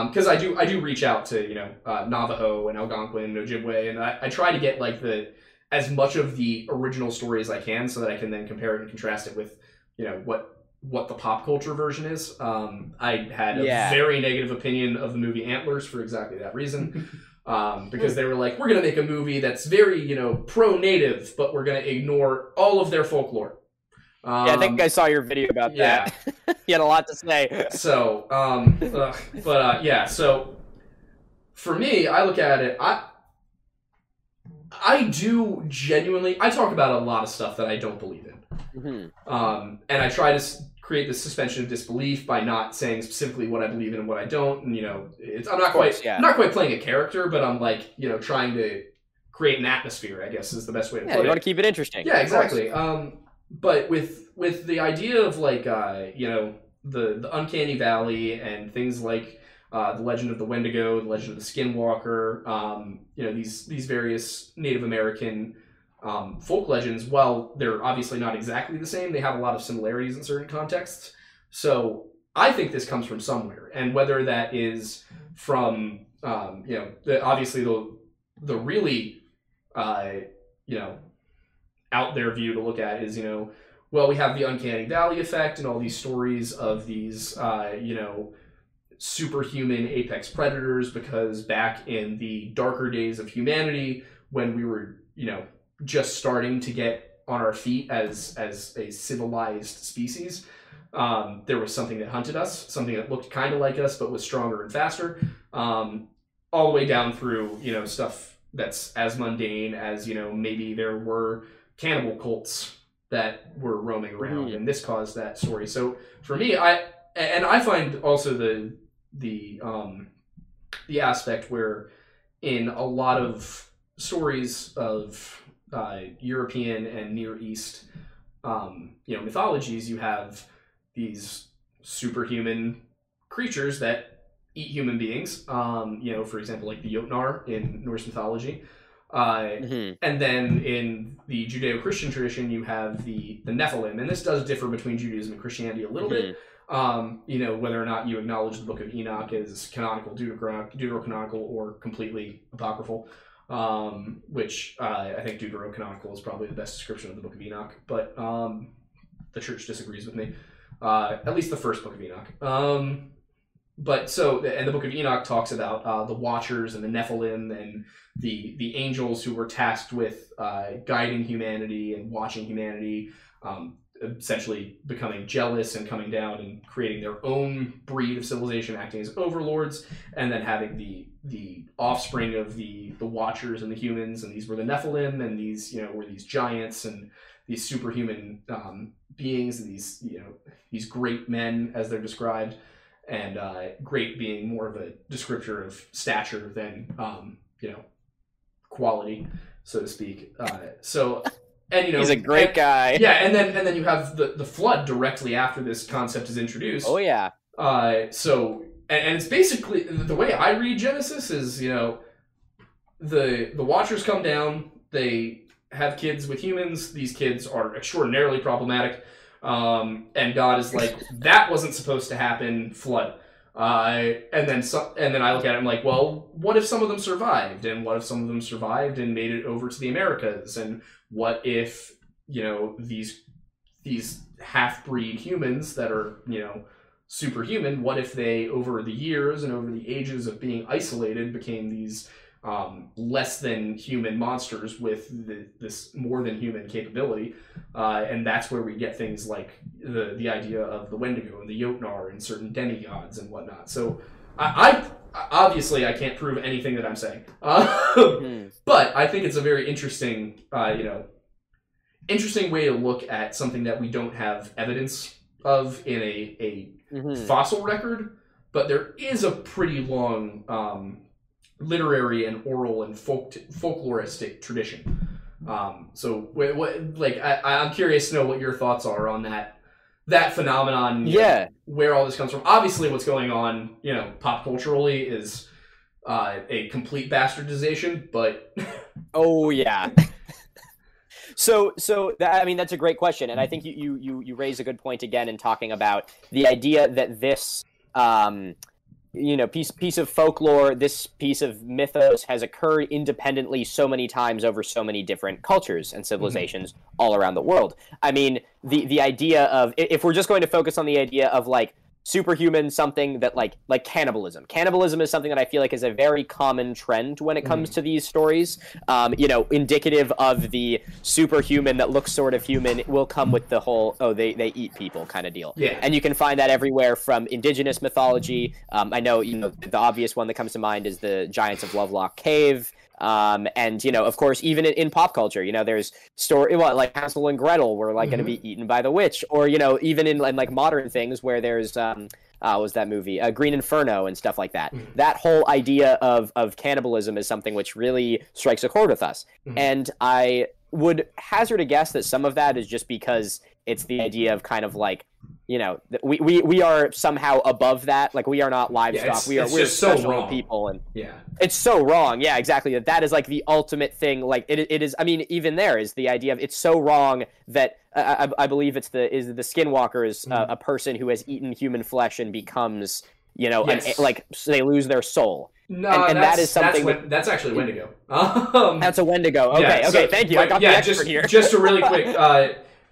because I do I do reach out to you know uh, Navajo and Algonquin and Ojibwe, and I, I try to get like the as much of the original story as I can, so that I can then compare it and contrast it with you know what what the pop culture version is. Um, I had a Yeah. very negative opinion of the movie Antlers for exactly that reason. Um, because they were like, we're gonna make a movie that's very, you know, pro-native, but we're gonna ignore all of their folklore. Um, yeah, I think I saw your video about yeah. that. you had a lot to say. so, um, ugh, but uh, yeah. So, for me, I look at it. I I do genuinely. I talk about a lot of stuff that I don't believe in. Mhm. Um, and I try to s- create this suspension of disbelief by not saying specifically what I believe in and what I don't. And you know, it's I'm not course, quite yeah. I'm not quite playing a character, but I'm like you know trying to create an atmosphere. I guess is the best way to Yeah, put you it. want to keep it interesting. Yeah, exactly. Um, but with with the idea of like uh, you know the the uncanny valley and things like uh, the legend of the Wendigo, the legend of the Skinwalker, um, you know these these various Native American um, folk legends. While they're obviously not exactly the same, they have a lot of similarities in certain contexts. So I think this comes from somewhere, and whether that is from um, you know the, obviously the the really uh, you know out there view to look at is you know well we have the uncanny valley effect and all these stories of these uh, you know superhuman apex predators because back in the darker days of humanity when we were you know just starting to get on our feet as as a civilized species um, there was something that hunted us something that looked kind of like us but was stronger and faster um, all the way down through you know stuff that's as mundane as you know maybe there were cannibal cults that were roaming around Mhm. and this caused that story. So for me i and i find also the the um the aspect where in a lot of stories of uh, european and near east um you know mythologies you have these superhuman creatures that eat human beings. Um you know for example like the jotnar in norse mythology uh Mhm. and then in the Judeo-Christian tradition, you have the the Nephilim, and this does differ between Judaism and Christianity a little bit. Um, you know, whether or not you acknowledge the Book of Enoch as canonical, deuterocanonical, deuterocanonical or completely apocryphal. Um, which uh, I think deuterocanonical is probably the best description of the Book of Enoch, but um, the church disagrees with me. Uh, at least the first Book of Enoch. But so, and the Book of Enoch talks about uh, the Watchers and the Nephilim and the the angels who were tasked with uh, guiding humanity and watching humanity, um, essentially becoming jealous and coming down and creating their own breed of civilization, acting as overlords, and then having the the offspring of the the Watchers and the humans, and these were the Nephilim, and these you know were these giants and these superhuman um, beings, and these you know these great men as they're described. And uh, great being more of a descriptor of stature than um, you know quality, so to speak. Uh, so, and you know, He's a great and- guy. Yeah, and then and then you have the the flood directly after this concept is introduced. Oh yeah. Uh, so and, and it's basically the way I read Genesis is you know the the Watchers come down, they have kids with humans. These kids are extraordinarily problematic, um, and God is like that wasn't supposed to happen. Flood. Uh, and then so, and then I look at it I'm like, well, what if some of them survived, and what if some of them survived and made it over to the Americas, and what if you know these these half breed humans that are you know superhuman what if they over the years and over the ages of being isolated became these um, less than human monsters with the, this more than human capability uh, and that's where we get things like the the idea of the wendigo and the jotnar and certain demigods and whatnot so i, I obviously i can't prove anything that i'm saying uh, Hmm. but I think it's a very interesting, uh, you know, interesting way to look at something that we don't have evidence of in a, a Mhm. fossil record, but there is a pretty long um, literary and oral and folk folkloristic tradition. Um, so, what, what, like, I, I'm curious to know what your thoughts are on that that phenomenon. Yeah. where all this comes from. Obviously, what's going on, you know, pop culturally is uh, a complete bastardization, but Oh yeah. so so that, I mean that's a great question, and I think you you you you raise a good point again in talking about the idea that this um you know piece piece of folklore, this piece of mythos has occurred independently so many times over so many different cultures and mm-hmm. civilizations all around the world. I mean the the idea of if we're just going to focus on the idea of like superhuman something that like like cannibalism. Cannibalism is something that i feel like is a very common trend when it comes to these stories. Um, you know indicative of the superhuman that looks sort of human will come with the whole oh they, they eat people kind of deal. Yeah. and you can find that everywhere from indigenous mythology. Um, i know you know the obvious one that comes to mind is the giants of lovelock cave um, and you know of course even in, in pop culture you know there's story what like hansel and gretel were like going to be eaten by the witch or you know even in, in like modern things where there's um, uh, what was that movie uh, green inferno and stuff like that Mhm. that whole idea of of cannibalism is something which really strikes a chord with us Mhm. and i would hazard a guess that some of that is just because it's the idea of kind of like you know we, we, we are somehow above that like we are not livestock it's- we are we're so special wrong. people and Yeah. it's so wrong yeah exactly that that is like the ultimate thing like it, it is i mean even there is the idea of it's so wrong that uh, I, I believe it's the is the skinwalkers uh, Mhm. a person who has eaten human flesh and becomes you know an- like so they lose their soul No, And- and that's, something that's, that's actually Wendigo. Um, that's a wendigo okay yeah, okay thank you i got yeah, the expert just, here just a really quick. Uh,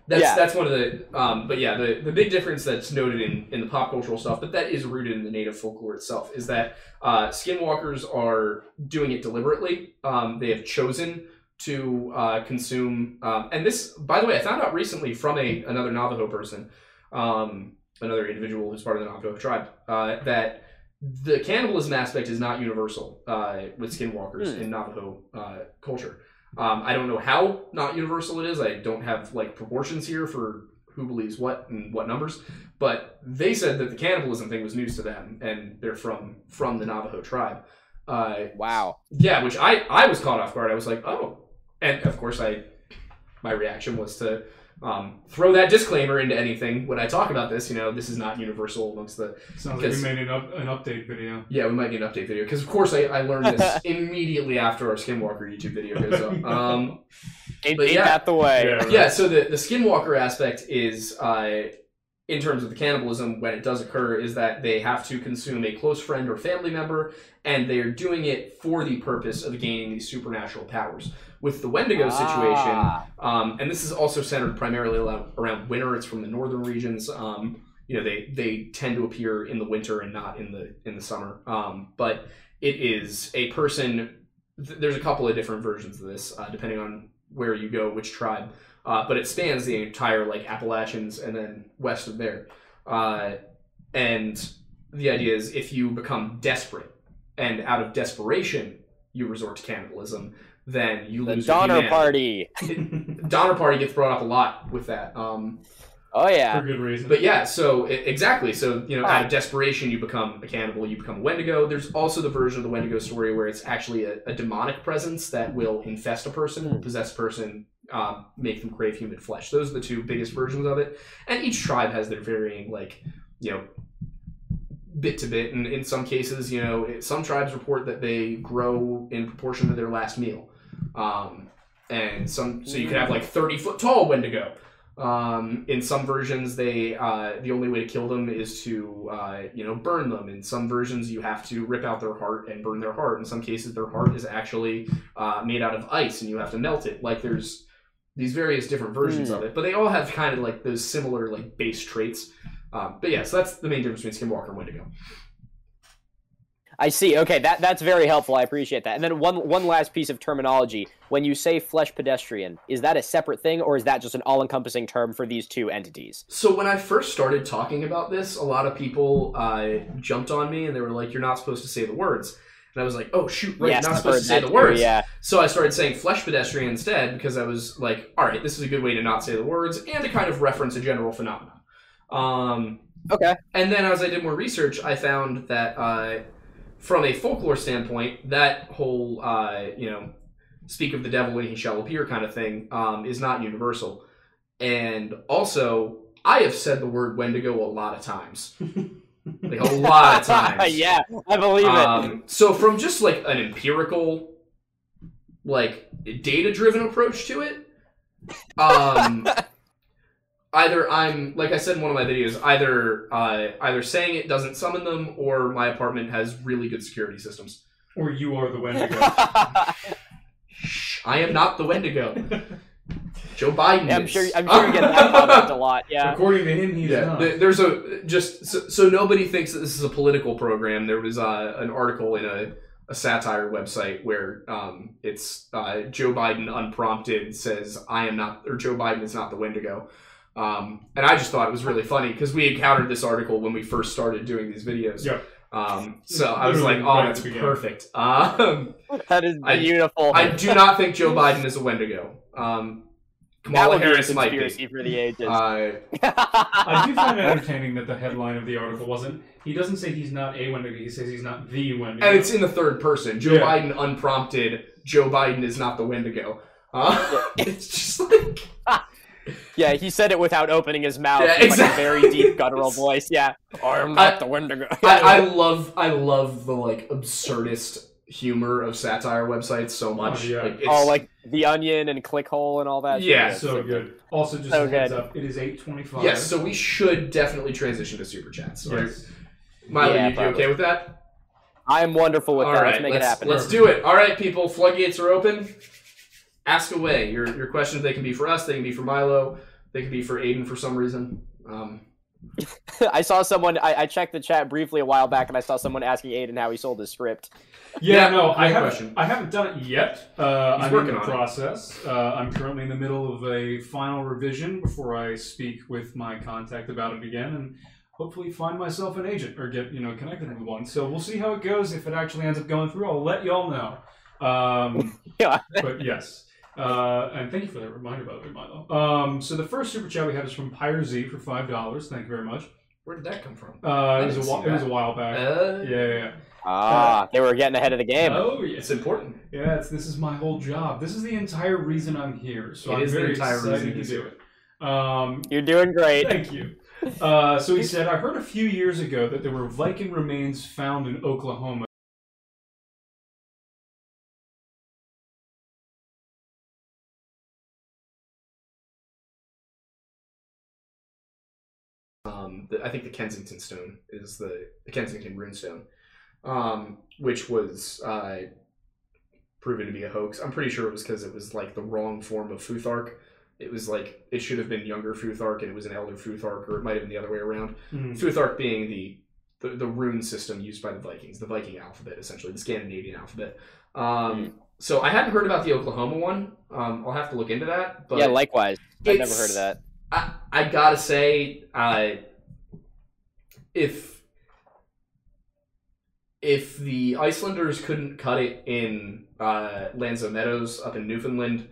that's Yeah. that's one of the. Um, but yeah, the the big difference that's noted in in the pop cultural stuff, but that is rooted in the native folklore itself, is that uh, skinwalkers are doing it deliberately. Um, they have chosen to uh, consume. Um, and this, by the way, I found out recently from a another Navajo person, um, another individual who's part of the Navajo tribe, uh, that the cannibalism aspect is not universal uh, with skinwalkers Hmm. in Navajo uh, culture. Um, I don't know how not universal it is. I don't have like proportions here for who believes what and what numbers, but they said that the cannibalism thing was news to them, and they're from from the Navajo tribe. Uh, wow yeah, which I I was caught off guard. I was like, oh, and of course I my reaction was to um, throw that disclaimer into anything when I talk about this. You know, this is not universal amongst the. Sounds like we made an, up, an update video. Yeah, we might get an update video because of course I, I learned this immediately after our Skinwalker YouTube video goes up. Um, ain't, But ain't yeah. that the way Yeah. yeah, so the the Skinwalker aspect is. Uh, in terms of the cannibalism, when it does occur, is that they have to consume a close friend or family member, and they are doing it for the purpose of gaining these supernatural powers. With the Wendigo situation, Ah. um, and this is also centered primarily around, around winter. It's from the northern regions. Um, you know, they they tend to appear in the winter and not in the in the summer. Um, but it is a person. Th- there's a couple of different versions of this, uh, depending on where you go, which tribe. Uh, but it spans the entire like Appalachians and then west of there. Uh, and the idea is if you become desperate and out of desperation you resort to cannibalism, then you the lose your donner party Donner Party gets brought up a lot with that. Um, Oh yeah, for good reason. But yeah, so e- exactly. So you know, out of desperation, you become a cannibal. You become a Wendigo. There's also the version of the Wendigo story where it's actually a, a demonic presence that will infest a person, Hmm. possess a person, um, make them crave human flesh. Those are the two biggest versions of it. And each tribe has their varying, like you know, bit to bit. And in some cases, you know, some tribes report that they grow in proportion to their last meal. Um, and some, so you could have like 30 foot tall Wendigo. Um, in some versions, they uh, the only way to kill them is to uh, you know burn them. In some versions, you have to rip out their heart and burn their heart. In some cases, their heart is actually uh, made out of ice, and you have to melt it. Like there's these various different versions Hmm. of it, but they all have kind of like those similar like base traits. Um, but yeah, so that's the main difference between Skinwalker and Wendigo. I see. Okay, that that's very helpful. I appreciate that. And then one one last piece of terminology. When you say flesh pedestrian, is that a separate thing or is that just an all-encompassing term for these two entities? So when I first started talking about this, a lot of people uh, jumped on me and they were like, "You're not supposed to say the words." And I was like, "Oh shoot, right, yes, not I've supposed to say the too, words." Yeah. So I started saying flesh pedestrian instead because I was like, all right, this is a good way to not say the words and to kind of reference a general phenomenon. Um, Okay. and then as I did more research, I found that uh, from a folklore standpoint, that whole, uh, you know, speak of the devil when he shall appear kind of thing um, is not universal. And also, I have said the word Wendigo a lot of times. like a lot of times. yeah, I believe it. Um, so from just like an empirical, like data-driven approach to it, um, either I'm like I said in one of my videos, either uh, either saying it doesn't summon them, or my apartment has really good security systems. or you are the Wendigo. Shh, I am not the Wendigo. Joe Biden. Yeah, I'm sure. I'm sure you get that comment a lot. Yeah. According to him, he's Yeah, not. there's a just so, so nobody thinks that this is a political program. There was uh, an article in a, a satire website where um, it's uh, Joe Biden unprompted says I am not or Joe Biden is not the Wendigo, um, and I just thought it was really funny because we encountered this article when we first started doing these videos. Yeah. Um, so I was like, oh, that's perfect. Um, That is I- beautiful. I do not think Joe Biden is a Wendigo. Um, Kamala would be a Harris might be. for the ages. Uh, I do find it entertaining that the headline of the article wasn't. He doesn't say he's not a Wendigo. He says he's not the Wendigo. And it's in the third person. Joe Yeah. Biden unprompted. Joe Biden is not the Wendigo. Uh, it's just like yeah, he said it without opening his mouth. Yeah, with, like exactly. a very deep guttural voice. Yeah. I am not I- the Wendigo. I, I love I love the like absurdist humor of satire websites so oh, much. Oh, yeah. Like, oh, it's, oh, like the Onion and Clickhole and all that. shit. Yeah, so good. Also, just So heads good. up, it is eight twenty-five. yes. So we should definitely transition to super chats. Or- Yes. Milo, Yeah, you, you probably. okay with that? I am wonderful with All that. right, Let's make let's, it happen. let's do it. All right, people. Floodgates are open. Ask away. Your your questions. They can be for us. They can be for Milo. They can be for Aidan for some reason. Um, I saw someone. I, I checked the chat briefly a while back, and I saw someone asking Aidan how he sold his script. Yeah, Yeah, no, I haven't. question. I haven't done it yet. Uh, I'm working in the on process. Uh, I'm currently in the middle of a final revision before I speak with my contact about it again, and hopefully find myself an agent or get you know connected with one. So we'll see how it goes. If it actually ends up going through, I'll let y'all know. Um, Yeah. but yes. Uh, and thank you for that reminder, by the way, Milo. Um, so the first super chat we have is from Pyre Z for five dollars. Thank you very much. where did that come from? Uh, it was a see while, it was a while back. Uh, yeah, yeah, yeah. Ah, they were getting ahead of the game. Oh yes. It's important. Yeah, it's, this is my whole job. This is the entire reason I'm here. So It I'm is the very entire excited reason to do it. Um, You're doing great. thank you. Uh, so he said, I heard a few years ago that there were Viking remains found in Oklahoma. The, I think the Kensington Stone is the, the Kensington Runestone, um, which was uh, proven to be a hoax. I'm pretty sure it was because it was like the wrong form of Futhark. It was like it should have been younger Futhark, and it was an elder Futhark, or it might have been the other way around. Futhark being the, the the rune system used by the Vikings, the Viking alphabet, essentially the Scandinavian alphabet. Um, So I hadn't heard about the Oklahoma one. Um, I'll have to look into that. But yeah, likewise. I've never heard of that. I, I gotta say, uh, if if the Icelanders couldn't cut it in uh, L'Anse aux Meadows up in Newfoundland,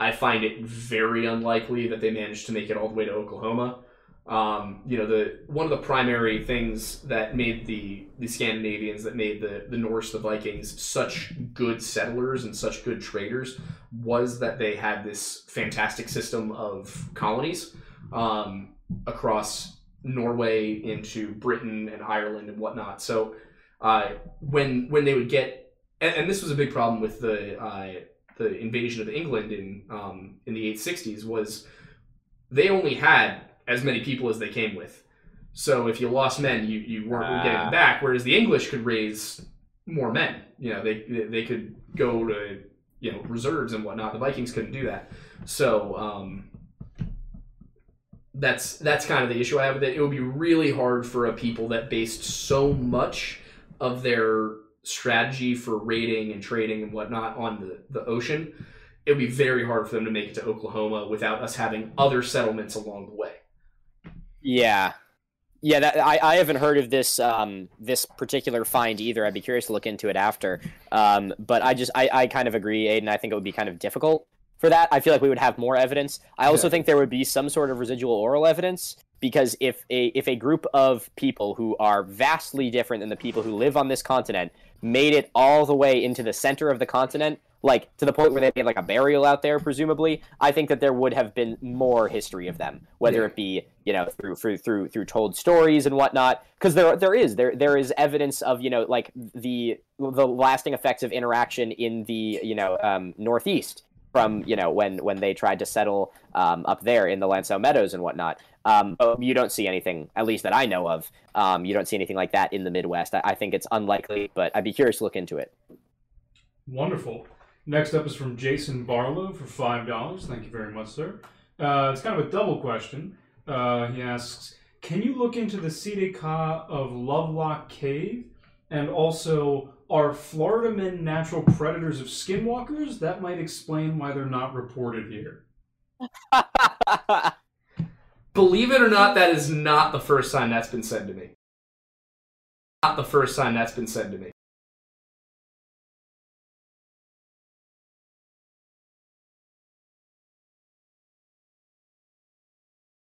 I find it very unlikely that they managed to make it all the way to Oklahoma. Um, you know, the one of the primary things that made the the Scandinavians, that made the the Norse, the Vikings, such good settlers and such good traders, was that they had this fantastic system of colonies um, across Norway into Britain and Ireland and whatnot. So uh, when when they would get, and, and this was a big problem with the uh, the invasion of England in um, in the 860s was they only had as many people as they came with. So if you lost men, you, you weren't Ah. getting them back. Whereas the English could raise more men. You know, they they could go to you know reserves and whatnot. The Vikings couldn't do that. So um, that's that's kind of the issue I have with it. It would be really hard for a people that based so much of their strategy for raiding and trading and whatnot on the, the ocean. It would be very hard for them to make it to Oklahoma without us having other settlements along the way. Yeah. Yeah, that, I, I haven't heard of this um, this particular find either. I'd be curious to look into it after. Um, but I just I, I kind of agree, Aidan. I think it would be kind of difficult for that. I feel like we would have more evidence. I also Yeah. think there would be some sort of residual oral evidence because if a if a group of people who are vastly different than the people who live on this continent made it all the way into the center of the continent, like to the point where they made like a burial out there, presumably, I think that there would have been more history of them, whether Yeah. it be you know through through through through told stories and whatnot. Because there there is there there is evidence of you know like the the lasting effects of interaction in the you know um, northeast from you know when when they tried to settle um, up there in the L'Anse aux Meadows and whatnot. Um, but you don't see anything, at least that I know of. Um, you don't see anything like that in the Midwest. I, I think it's unlikely, but I'd be curious to look into it. Wonderful. Next up is from Jason Barlow for five dollars. Thank you very much, sir. Uh, it's kind of a double question. Uh, he asks, "Can you look into the Si-Te-Cah of Lovelock Cave, and also are Florida men natural predators of skinwalkers? That might explain why they're not reported here." Believe it or not, that is not the first time that's been said to me. Not the first time that's been said to me.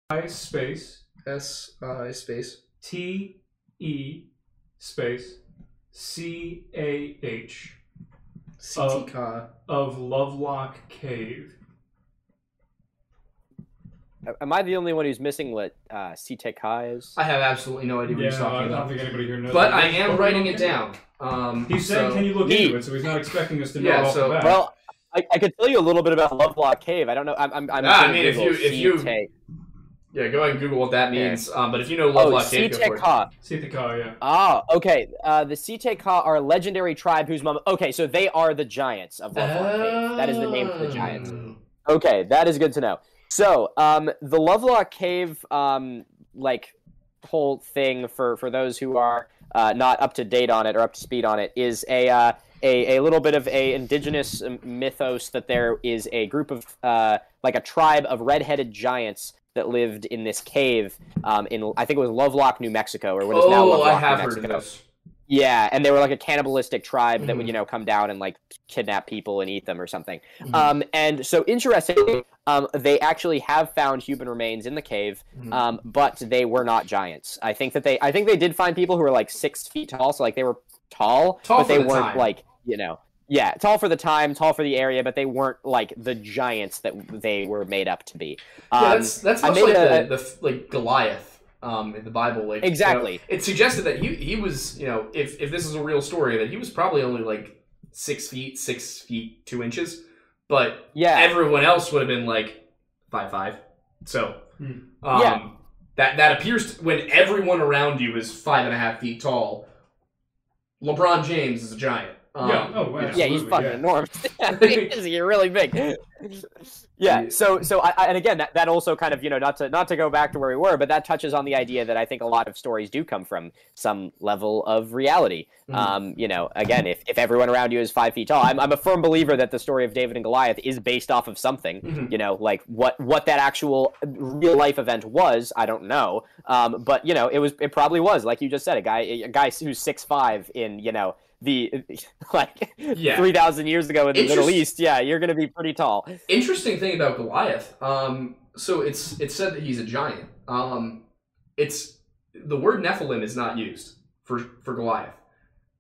I space S I space. T E space C A H CT of Lovelock Cave. Am I the only one who's missing what uh, Si-Te-Cah is? I have absolutely no idea what Yeah, he's no, I don't about. think anybody here knows. But what I am talking writing it down. Um, He's saying, so- "Can you look Neat. into it?" So he's not expecting us to know Yeah, off so- the. Well, I, I could tell you a little bit about Lovelock Cave. I don't know. I'm. I'm, I'm Ah, I mean, if you- if you- Si-Te-Cah. Yeah, go ahead and Google what that Yeah. means. Um, but if you know Oh, Lovelock Cave, go for it. Si-Te-Cah. Si-Te-Cah, yeah. Ah, okay. Uh, the Si-Te-Cah are a legendary tribe whose mom. Okay, so they are the giants of Lovelock Cave. That is the name for the giants. Oh. Okay, that is good to know. So, um, the Lovelock Cave, um, like whole thing for for those who are uh, not up to date on it or up to speed on it is a uh, a, a little bit of a indigenous um, mythos that there is a group of uh, like a tribe of red-headed giants that lived in this cave um, in I think it was Lovelock, New Mexico, or what is now Oh, Lovelock, I have New heard of this. Yeah, and they were like a cannibalistic tribe that would, Mhm. you know, come down and like kidnap people and eat them or something. Mhm. Um, and so interestingly, um, they actually have found human remains in the cave, Mhm. um, but they were not giants. I think that they, I think they did find people who were like six feet tall, so like they were tall, Tall but they the weren't time. like, you know, yeah, tall for the time, tall for the area, but they weren't like the giants that they were made up to be. Yeah, Um, that's that's I much like a- the, the like Goliath um, in the Bible. Like you know, Exactly. it suggested that he he was you know if if this is a real story that he was probably only like six feet six feet two inches, but yeah, everyone else would have been like five five. So Hmm. um, Yeah. that that appears to, when everyone around you is five and a half feet tall. LeBron James is a giant. Um, yeah. Oh, wow. yeah, he's fucking yeah. enormous. he's he's really big. yeah. Yeah. So, so I, I, and again, that, that also kind of you know not to not to go back to where we were, but that touches on the idea that I think a lot of stories do come from some level of reality. Mhm. Um, you know, again, if, if everyone around you is five feet tall, I'm, I'm a firm believer that the story of David and Goliath is based off of something. Mhm. You know, like what what that actual real life event was, I don't know. Um, but you know, it was it probably was like you just said, a guy a guy who's six five in you know the like Yeah. three thousand years ago in the Middle East. Yeah, you're gonna be pretty tall. Interesting thing about Goliath. Um, so it's it's said that he's a giant. Um, it's the word Nephilim is not used for for Goliath.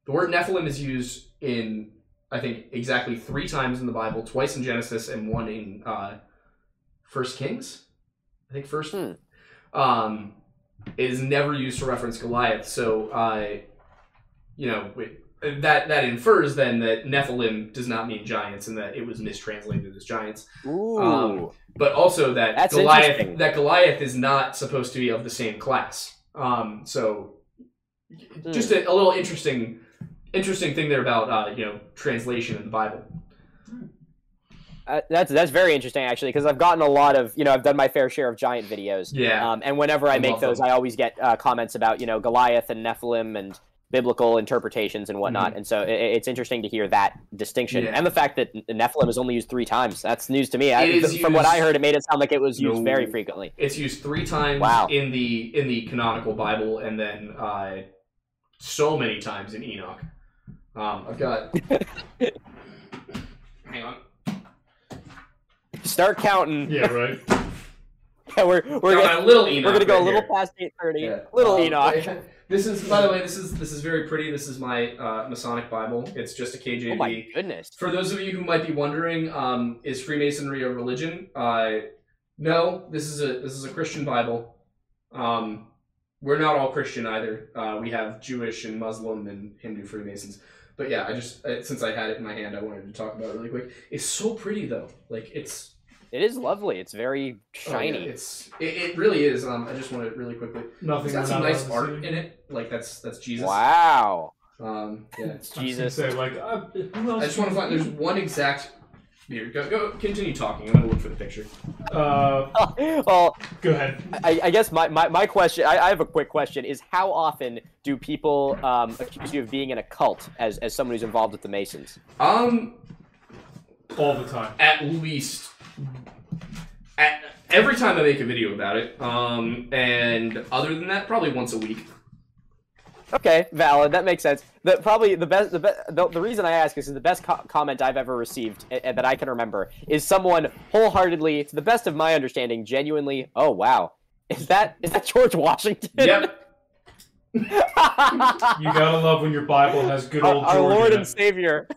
The word Nephilim is used in I think exactly three times in the Bible, twice in Genesis and one in uh, First Kings. I think first. Hmm. Um, is never used to reference Goliath. So, uh, you know, it- that that infers then that Nephilim does not mean giants and that it was mistranslated as giants. Ooh. Um, But also that That's Goliath that Goliath is not supposed to be of the same class. Um, so Hmm. just a, a little interesting interesting thing there about uh, you know translation in the Bible. Uh, that's that's very interesting actually because I've gotten a lot of you know I've done my fair share of giant videos. Yeah. Um, and whenever I, I make those, them. I always get uh, comments about you know Goliath and Nephilim and biblical interpretations and whatnot. And so i it's interesting to hear that distinction Mm-hmm. Yeah. and the fact that Nephilim is only used three times. That's news to me. I, It from what I heard, it made it sound like it was used No. very frequently. It's used three times Wow. in the in the canonical Bible, and then uh, so many times in Enoch. Um, I've got. hang on. Start counting. Yeah, right. yeah, we're we're Got gonna, little Enoch. we're gonna go right a little here. past eight thirty. Yeah. Little Um, Enoch. This is, by the way, this is this is very pretty. This is my uh, Masonic Bible. It's just a KJV. Oh my goodness. For those of you who might be wondering, um, is Freemasonry a religion? Uh, no, this is a this is a Christian Bible. Um, we're not all Christian either. Uh, we have Jewish and Muslim and Hindu Freemasons. But yeah, I just uh, since I had it in my hand, I wanted to talk about it really quick. It's so pretty though. Like it's It is lovely. It's very oh, yeah, shiny. it's it, it really is. Um, I just want to really quickly. Nothing. It's got some nice art in it. Like that's that's Jesus. wow. Um, yeah. It's I Jesus. say like uh, who else? I just want to find. There's one exact. Here, go go. Continue talking. I'm gonna look for the picture. Uh, well, go ahead. I, I guess my, my, my question, I, I have a quick question, is how often do people um, accuse you of being in a cult as, as someone who's involved with the Masons? Um, All the time. at least at, every time I make a video about it. Um, and other than that, probably once a week. Okay, valid. That makes sense. The probably the best the, be, the, the reason I ask is the best co- comment I've ever received uh, that I can remember is someone wholeheartedly, to the best of my understanding, genuinely. Oh wow, is that is that George Washington? Yep. You gotta love when your Bible has good our, old our George Lord and. Savior.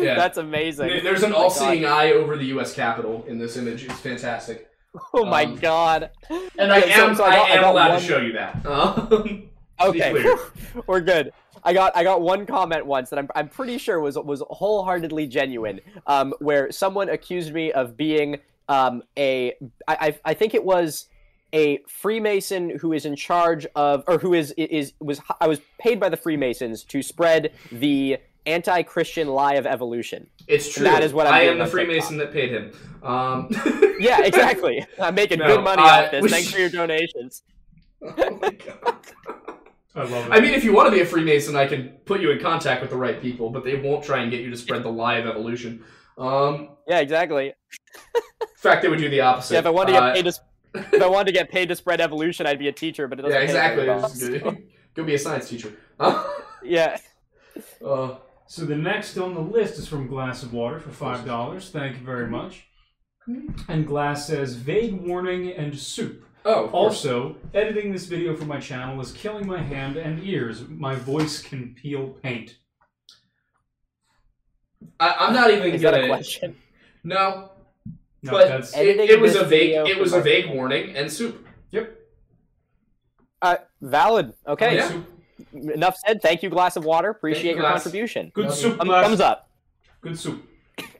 Yeah. That's amazing. There- There's an Oh my all-seeing God. eye over the U.S. Capitol in this image. It's fantastic, Oh my um, god. and I Okay, so- am so I I, got- I am got allowed one- to show you that. Um, to be Okay, clear. we're good. I got I got one comment once that I'm I'm pretty sure was was wholeheartedly genuine. Um, where someone accused me of being um a I I, I think it was a Freemason who is in charge of or who is is was I was paid by the Freemasons to spread the anti-Christian lie of evolution. It's true. That is what I'm I am the Freemason that paid him. Um, Yeah, exactly. I'm making No, good money I- off this. Thanks should- for your donations. oh my god. I love it. I mean, if you want to be a Freemason, I can put you in contact with the right people, but they won't try and get you to spread the lie of evolution. Um, Yeah, exactly. in fact, they would do the opposite. Yeah, if I wanted to Uh, get paid to if I wanted to get paid to spread evolution, I'd be a teacher, but it doesn't. yeah, exactly. very well, so- Go, go be a science teacher. Uh, Yeah. uh, So the next on the list is from Glass of Water for five dollars. Thank you very much. And Glass says vague warning and soup. oh, of course. Also, editing this video for my channel is killing my hand and ears. My voice can peel paint. I, I'm not even Is that gonna. a question? No, No, but that's it, Editing it was this a vague. video It for was my- a vague warning and soup. yep. Uh, valid. Okay. Yeah. Soup. Enough said. Thank you, glass of water. Appreciate you, your glass. contribution. Good Love soup, Um, thumbs up. Good soup.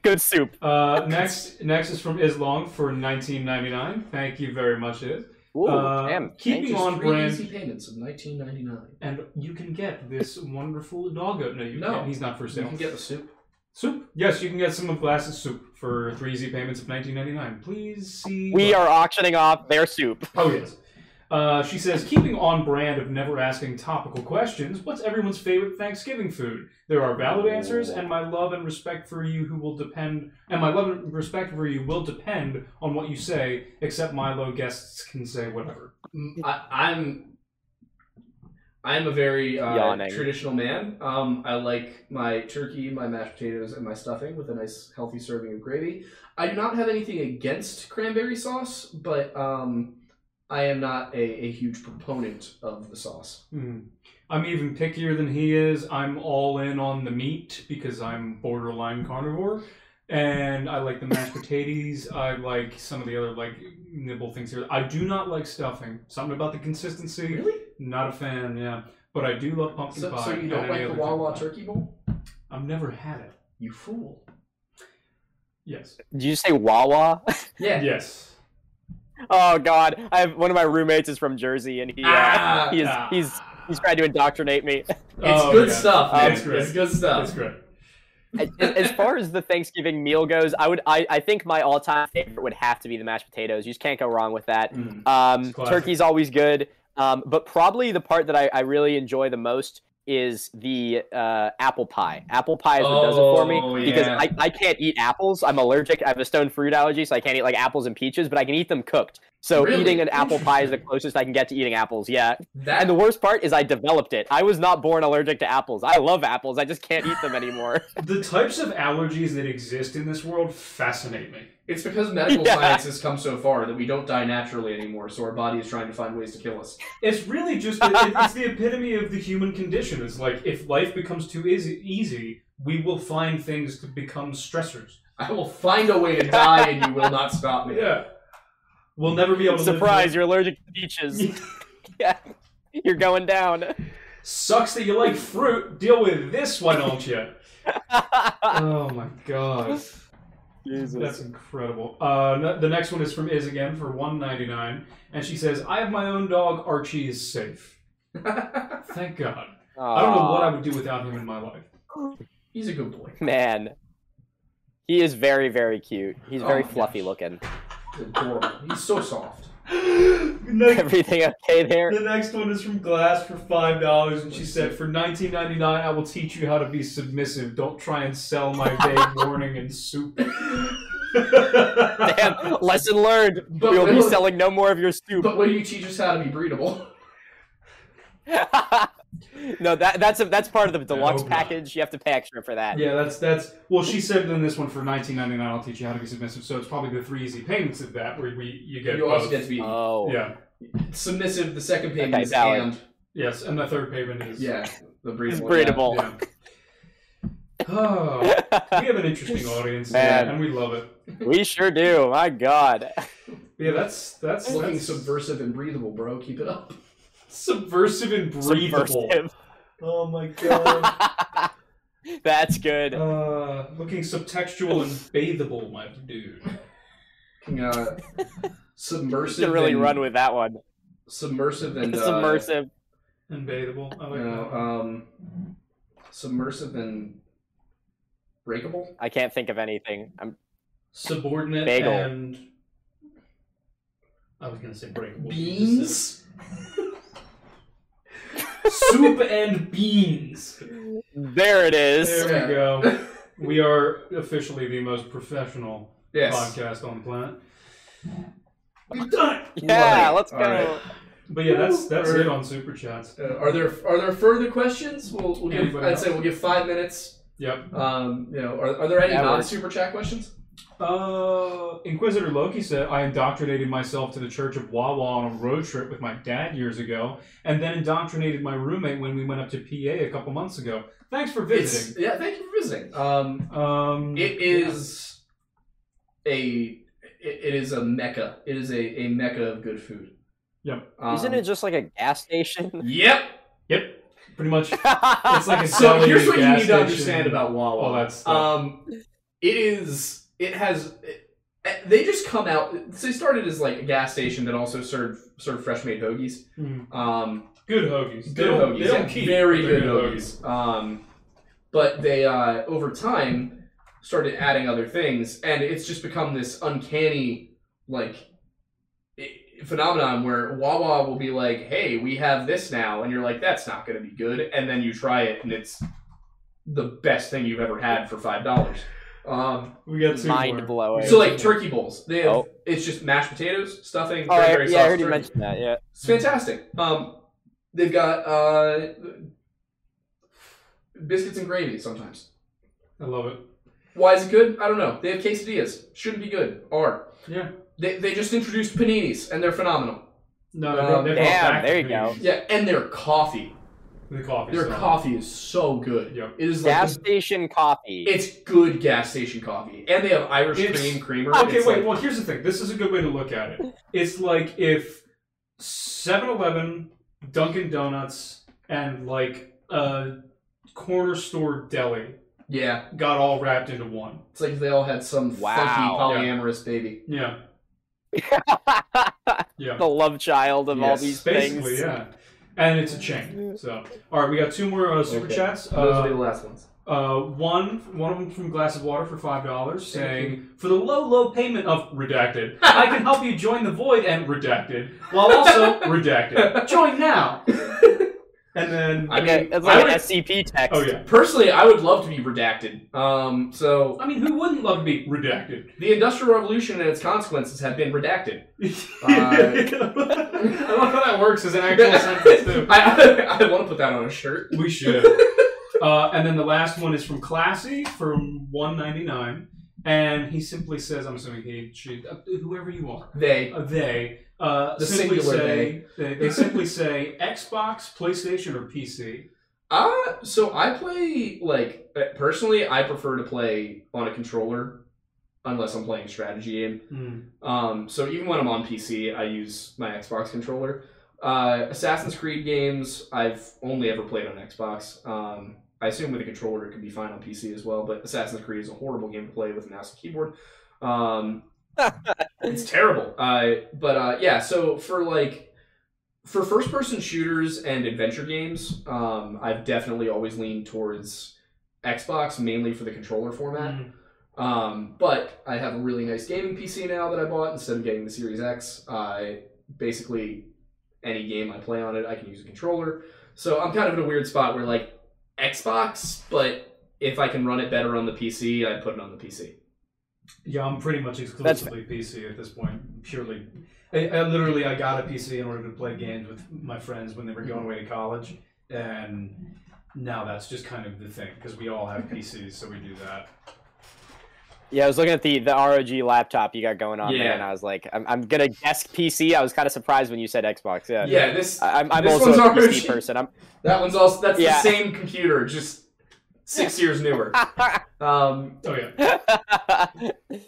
Good soup. Uh, next, next is from Islong for 19.99. Thank you very much, Is. Ooh, Uh, keeping on brand. easy payments of 19.99. And you can get this wonderful doggo. No, you No. can't. He's not for sale. You sale. can get the soup. Soup? Yes, you can get some of Glass's soup for three easy payments of 19.99. Please see. We are auctioning off their soup. Oh yes. Uh, she says, keeping on brand of never asking topical questions, what's everyone's favorite Thanksgiving food? There are valid answers, and my love and respect for you who will depend, and my love and respect for you will depend on what you say. Except Milo guests can say whatever. Mm, I, I'm I'm a very uh, traditional man. Um, I like my turkey, my mashed potatoes, and my stuffing with a nice healthy serving of gravy. I do not have anything against cranberry sauce, but um, I am not a, a huge proponent of the sauce. Hmm. I'm even pickier than he is. I'm all in on the meat because I'm borderline carnivore. And I like the mashed potatoes. I like some of the other like nibble things here. I do not like stuffing. Something about the consistency. Really? Not a fan, yeah. But I do love pumpkin So, pie. so you don't like the other Wawa turkey bowl? I've never had it. You fool. Yes. Did you say Wawa? Yeah. Yes. Oh God, I have one of my roommates is from Jersey, and he uh, Ah, he is ah. he's he's trying to indoctrinate me. It's Oh, good yeah. stuff, Um. It's great. It's good stuff. That's great. as, as far as the Thanksgiving meal goes, I would I, I think my all time favorite would have to be the mashed potatoes. You just can't go wrong with that. Mhm. Um, turkey's always good, um, but probably the part that I, I really enjoy the most is the uh, apple pie. Apple pie is what does it for me Oh, because yeah. I, I can't eat apples. I'm allergic. I have a stone fruit allergy, so I can't eat like apples and peaches, but I can eat them cooked. So Really? eating an apple pie is the closest I can get to eating apples. Yeah. That And the worst part is I developed it. I was not born allergic to apples. I love apples. I just can't eat them anymore. The types of allergies that exist in this world fascinate me. It's because medical Yeah. science has come so far that we don't die naturally anymore, so our body is trying to find ways to kill us. It's really just it, it's the epitome of the human condition. It's like if life becomes too easy, easy, we will find things to become stressors. I will find a way to die and you will not stop me. Yeah, we'll never be able to. Surprise, you're allergic to peaches. yeah. You're going down. Sucks that you like fruit. Deal with this, why don't you? Oh my god, Jesus. that's incredible. Uh, the next one is from Iz again for one ninety nine, and she says, "I have my own dog. Archie is safe. Thank God. I don't know what I would do without him in my life." He's a good boy. Man. He is very, very cute. He's very Oh fluffy gosh. looking. Adorable. He's so soft. Next- Everything okay there? The next one is from Glass for five dollars, and she said, "For nineteen ninety nine, I will teach you how to be submissive. Don't try and sell my vague warning and soup." Damn, lesson learned. But We'll be selling no more of your soup. But will you teach us how to be breedable? No, that that's a, that's part of the deluxe No. package. You have to pay extra for that. yeah, that's that's. Well, she said in this one for nineteen ninety nine, I'll teach you how to be submissive. So it's probably the three easy payments of that where we you get you both. also get to be Oh. yeah. submissive. The second payment Okay, is valid. and. Yes, and the third payment is Yeah, the It's breedable. yeah. Yeah. Oh, we have an interesting audience, Man. and we love it. we sure do. My God. Yeah, that's that's Looking that's subversive and breathable, bro. Keep it up. Subversive and breathable. Subversive. Oh my god. that's good. Uh, looking subtextual and bathable, my dude. Uh, submersive. to really and, run with that one. submersive and uh, Submersive. And bathable. I like You know, that. um, submersive and breakable. I can't think of anything. I'm Subordinate bagel. and. I was gonna say breakable. Beans. Soup and beans. there. It is. There we go. We are officially the most professional yes. podcast on the planet. We've done it. Yeah, Love let's go. All right. But yeah, that's that's Alright. it on super chats. Uh, are there are there further questions? We'll, we'll give. I'd else? say we'll give five minutes. Yep. Um, you know, are, are there any That non super chat questions? Uh, Inquisitor Loki said, I indoctrinated myself to the Church of Wawa on a road trip with my dad years ago, and then indoctrinated my roommate when we went up to PA a couple months ago. Thanks for It's, visiting. yeah, thank you for visiting. Um, Um, it is a it, it is a mecca. It is a, a mecca of good food. Yep. Um, Isn't it just like a gas station? Yep. Yep. Pretty much. it's like a So here's what you need to station, understand about Wawa. all that stuff. Um, it is. It has. It, they just come out. They started as like a gas station that also served served fresh made hoagies. Mm. Um, Good hoagies. Good don't- hoagies, They don't yeah, keep, very but they're good hoagies. Um, but they uh, over time started adding other things, and it's just become this uncanny like phenomenon where Wawa will be like, "Hey, we have this now," and you're like, "That's not going to be good," and then you try it, and it's the best thing you've ever had for five dollars. Um, We got two Mind more. blowing. so like turkey bowls, they have Oh. it's just mashed potatoes, stuffing, Oh, I, cranberry yeah, I sauce, heard you turkey. mention that. Yeah. It's fantastic. Um, they've got uh, biscuits and gravy sometimes. I love it. Why is it good? I don't know. They have quesadillas. Shouldn't be good. Are. Yeah. They, they just introduced paninis and they're phenomenal. No, they Um, they brought damn, there you go. Yeah, and their coffee. The coffee. Their stuff. coffee is so good. Yep. It is like Gas the- station coffee. it's good gas station coffee, and they have Irish It's- cream creamer. Okay, It's wait. like- well, here's the thing. This is a good way to look at it. It's like if 7-Eleven, Dunkin' Donuts, and like a corner store deli yeah, got all wrapped into one. it's like they all had some Wow. funky polyamorous baby. Yeah. Yeah. the love child of all Yes, these Basically, things. yeah. And it's a chain. So, all right, we got two more uh, super Okay. chats. Those will be Uh, the last ones. uh, one, one of them from Glass of Water for five dollars, saying, "For the low, low payment of redacted, I can help you join the void and redacted, while also redacted. Join now." And then, I Like mean, a- it's I like would- an SCP text. oh yeah, Personally, I would love to be redacted. Um, so I mean, who wouldn't love to be redacted? the Industrial Revolution and its consequences have been redacted. I love how that works as an actual sentence too. I, I, want to put that on a shirt. We should. Uh, and then the last one is from Classy from one ninety nine, and he simply says, "I'm assuming he, she, uh, whoever you are, They. uh, they." Uh, The simply singular say they. they simply say Xbox, PlayStation, or PC. Uh, so I play like uh, personally, I prefer to play on a controller, unless I'm playing a strategy game. Hmm. Um, so even when I'm on PC, I use my Xbox controller. Uh, Assassin's Creed games, I've only ever played on Xbox. Um, I assume with a controller it could be fine on PC as well, but Assassin's Creed is a horrible game to play with a mouse and keyboard. Um, it's terrible. Uh, but uh, yeah, so for like for first person shooters and adventure games, um, I've definitely always leaned towards Xbox, mainly for the controller format. Hmm. Um, but I have a really nice gaming PC now that I bought instead of getting the Series X. I basically any game I play on it, I can use a controller. So I'm kind of in a weird spot where like Xbox, but if I can run it better on the PC, I'd put it on the PC. Yeah, I'm pretty much exclusively PC at this point. Purely, I, I literally I got a PC in order to play games with my friends when they were going away to college, and now that's just kind of the thing because we all have PCs, so we do that. Yeah, I was looking at the the ROG laptop you got going on Yeah. there, and I was like, I'm, I'm gonna guess PC. I was kind of surprised when you said Xbox. Yeah, Yeah, this I, I'm, I'm This also a PC ROG. person. I'm that one's also that's Yeah. the same computer, just six years newer. Um, Oh yeah,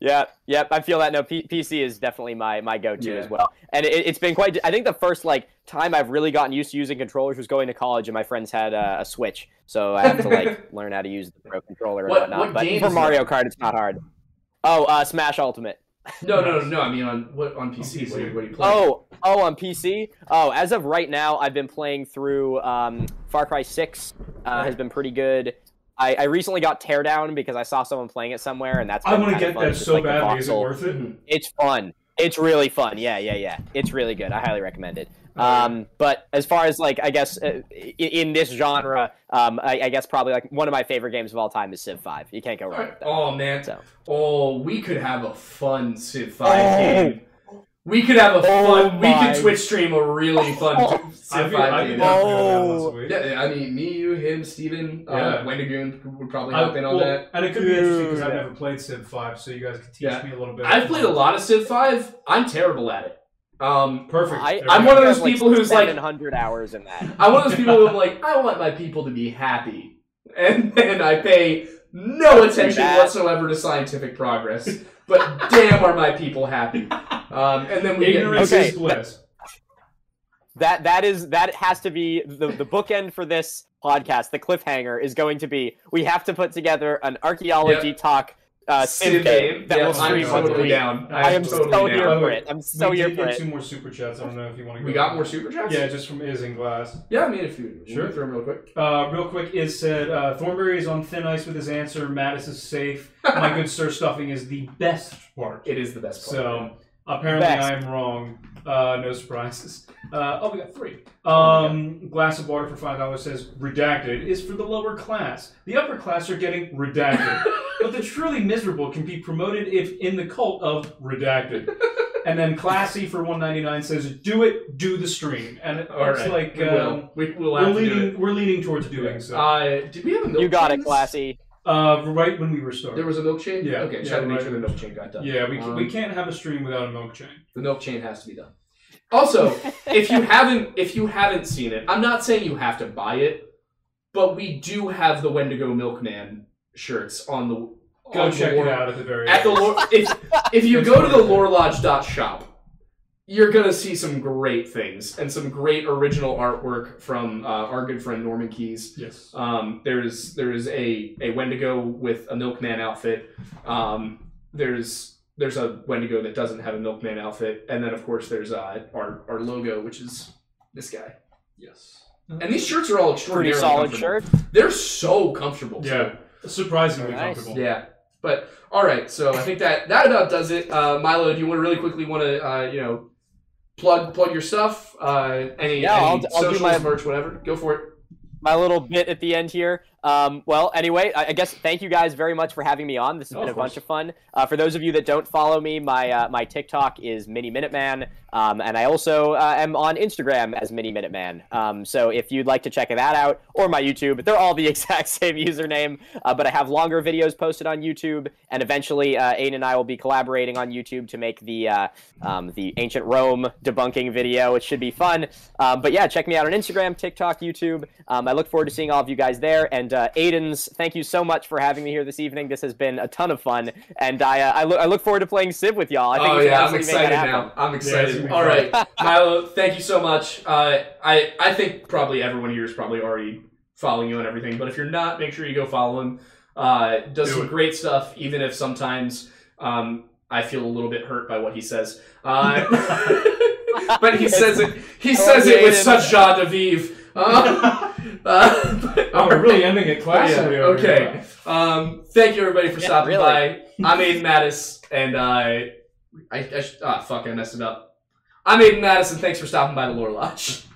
yeah, yep. I feel that. No, P- PC is definitely my my go-to Yeah. as well. And it, it's been quite. I think the first like time I've really gotten used to using controllers was going to college, and my friends had uh, a Switch, so I have to like learn how to use the Pro controller and What- whatnot. what but for Mario Kart, it's not hard. Oh, uh, Smash Ultimate. no, no, no, no. I mean on what on PC? What, do what do you play? Oh, oh, on PC. Oh, as of right now, I've been playing through um, Far Cry Six. Uh, has been pretty good. I, I recently got Teardown because I saw someone playing it somewhere, and that's I been want to get fun. that It's so like badly. Is it worth it? Mhm. It's fun. It's really fun. Yeah, yeah, yeah. It's really good. I highly recommend it. Um, but as far as like, I guess uh, in, in this genre, um, I, I guess probably like one of my favorite games of all time is Civ Five. You can't go wrong with that. Oh man. So. Oh, we could have a fun Civ 5 Oh. game. We could have a Oh fun. we my- could Twitch stream a really fun Oh. I feel, I feel like we had that Oh. last week. Yeah, I mean, me, you, him, Steven, uh, Yeah. Wendigoon would probably I- hop in on well, that. And it could be interesting because I've never played Civ 5, so you guys could teach Yeah. me a little bit. I've played a lot of Civ 5. I'm terrible at it. Um, Perfect. I, I'm one of those have, like, people who's like- 700 hours in that. I'm one of those people who I'm like, I want my people to be happy, and then I pay no attention that. whatsoever to scientific progress. But damn, are my people happy? Um, and then we Ignorance get Okay. is bliss. That that is that has to be the the bookend for this podcast. The cliffhanger is going to be we have to put together an archaeology talk uh, Civ Civ game. game that Yeah, will I'm totally once a totally week. down. I am totally so down. here for it. I'm so we here did for get it. two more super chats. I don't know if you want to go. We got more super chats. Yeah, just from Is in Glass. Yeah, I mean, if you Sure. sure, through them real quick. Uh, real quick, Is said uh, Thornberry is on thin ice with his answer. Mattis is safe. My good sir stuffing is the best part. It is the best part. So apparently Best. I am wrong. Uh, no surprises. Uh, oh, we got three. Oh, Um, glass of water for five dollars says redacted is for the lower class. The upper class are getting redacted, but the truly miserable can be promoted if in the cult of redacted. And then classy for one ninety nine says do it, do the stream, and it's right, like we um, will. We, we'll we're have to do leaning it. we're leaning towards doing so. Uh, did we have a milk You got it, classy. Uh, right when we were starting. There was a milk chain. Yeah, Okay, just yeah, had to make right. sure the milk chain got done. yeah, we, Um, we can't have a stream without a milk chain. The milk chain has to be done. Also, if you haven't if you haven't seen it, I'm not saying you have to buy it, but we do have the Wendigo Milkman shirts on the Go on the check Lore- it out at the very At the lore, if if you go to the really lorelodge.shop, you're gonna see some great things and some great original artwork from uh, our good friend Norman Keys. Yes. Um, there's there's a, a Wendigo with a milkman outfit. Um, there's there's a Wendigo that doesn't have a milkman outfit, and then of course there's uh, our our logo, which is this guy. Yes. And these shirts are all Pretty solid comfortable. shirt. They're so comfortable. too. Yeah. Surprisingly Nice. comfortable. Yeah. But all right, so I think that that about does it. Uh, Milo, do you want to really quickly want to uh, you know plug plug your stuff? Uh, any Yeah, any I'll- I'll do my- merch, whatever. Go for it. my little bit at the end here. Um, well, anyway, I, I guess thank you guys very much for having me on. This has been a course. bunch of fun. Uh, for those of you that don't follow me, my uh, my TikTok is Miniminuteman, um, and I also uh, am on Instagram as Miniminuteman. Um, so if you'd like to check that out, or my YouTube, they're all the exact same username. Uh, but I have longer videos posted on YouTube, and eventually uh, Aidan and I will be collaborating on YouTube to make the uh, um, the ancient Rome debunking video. It should be fun. Um, but yeah, check me out on Instagram, TikTok, YouTube. Um, I look forward to seeing all of you guys there. And uh, Aidan's, thank you so much for having me here this evening. This has been a ton of fun, and I uh, I, look I look forward to playing Civ with y'all. I think oh we should yeah, I'm that excited happen. now. I'm excited. gonna be All fun. right, Milo, thank you so much. Uh, I I think probably everyone here is probably already following you and everything, but if you're not, make sure you go follow him. Uh, does Do some it. great stuff, even if sometimes um, I feel a little bit hurt by what he says. Uh, but he says it. He says it with such joie de vivre. Uh, uh, Oh, we're really ending it classically. Yeah, over okay. here. Um, thank you everybody for Yeah, stopping really. by. I'm Aidan Mattis, and I, I, sh- ah, fuck, I messed it up. I'm Aidan Mattis, and thanks for stopping by the Lore Lodge.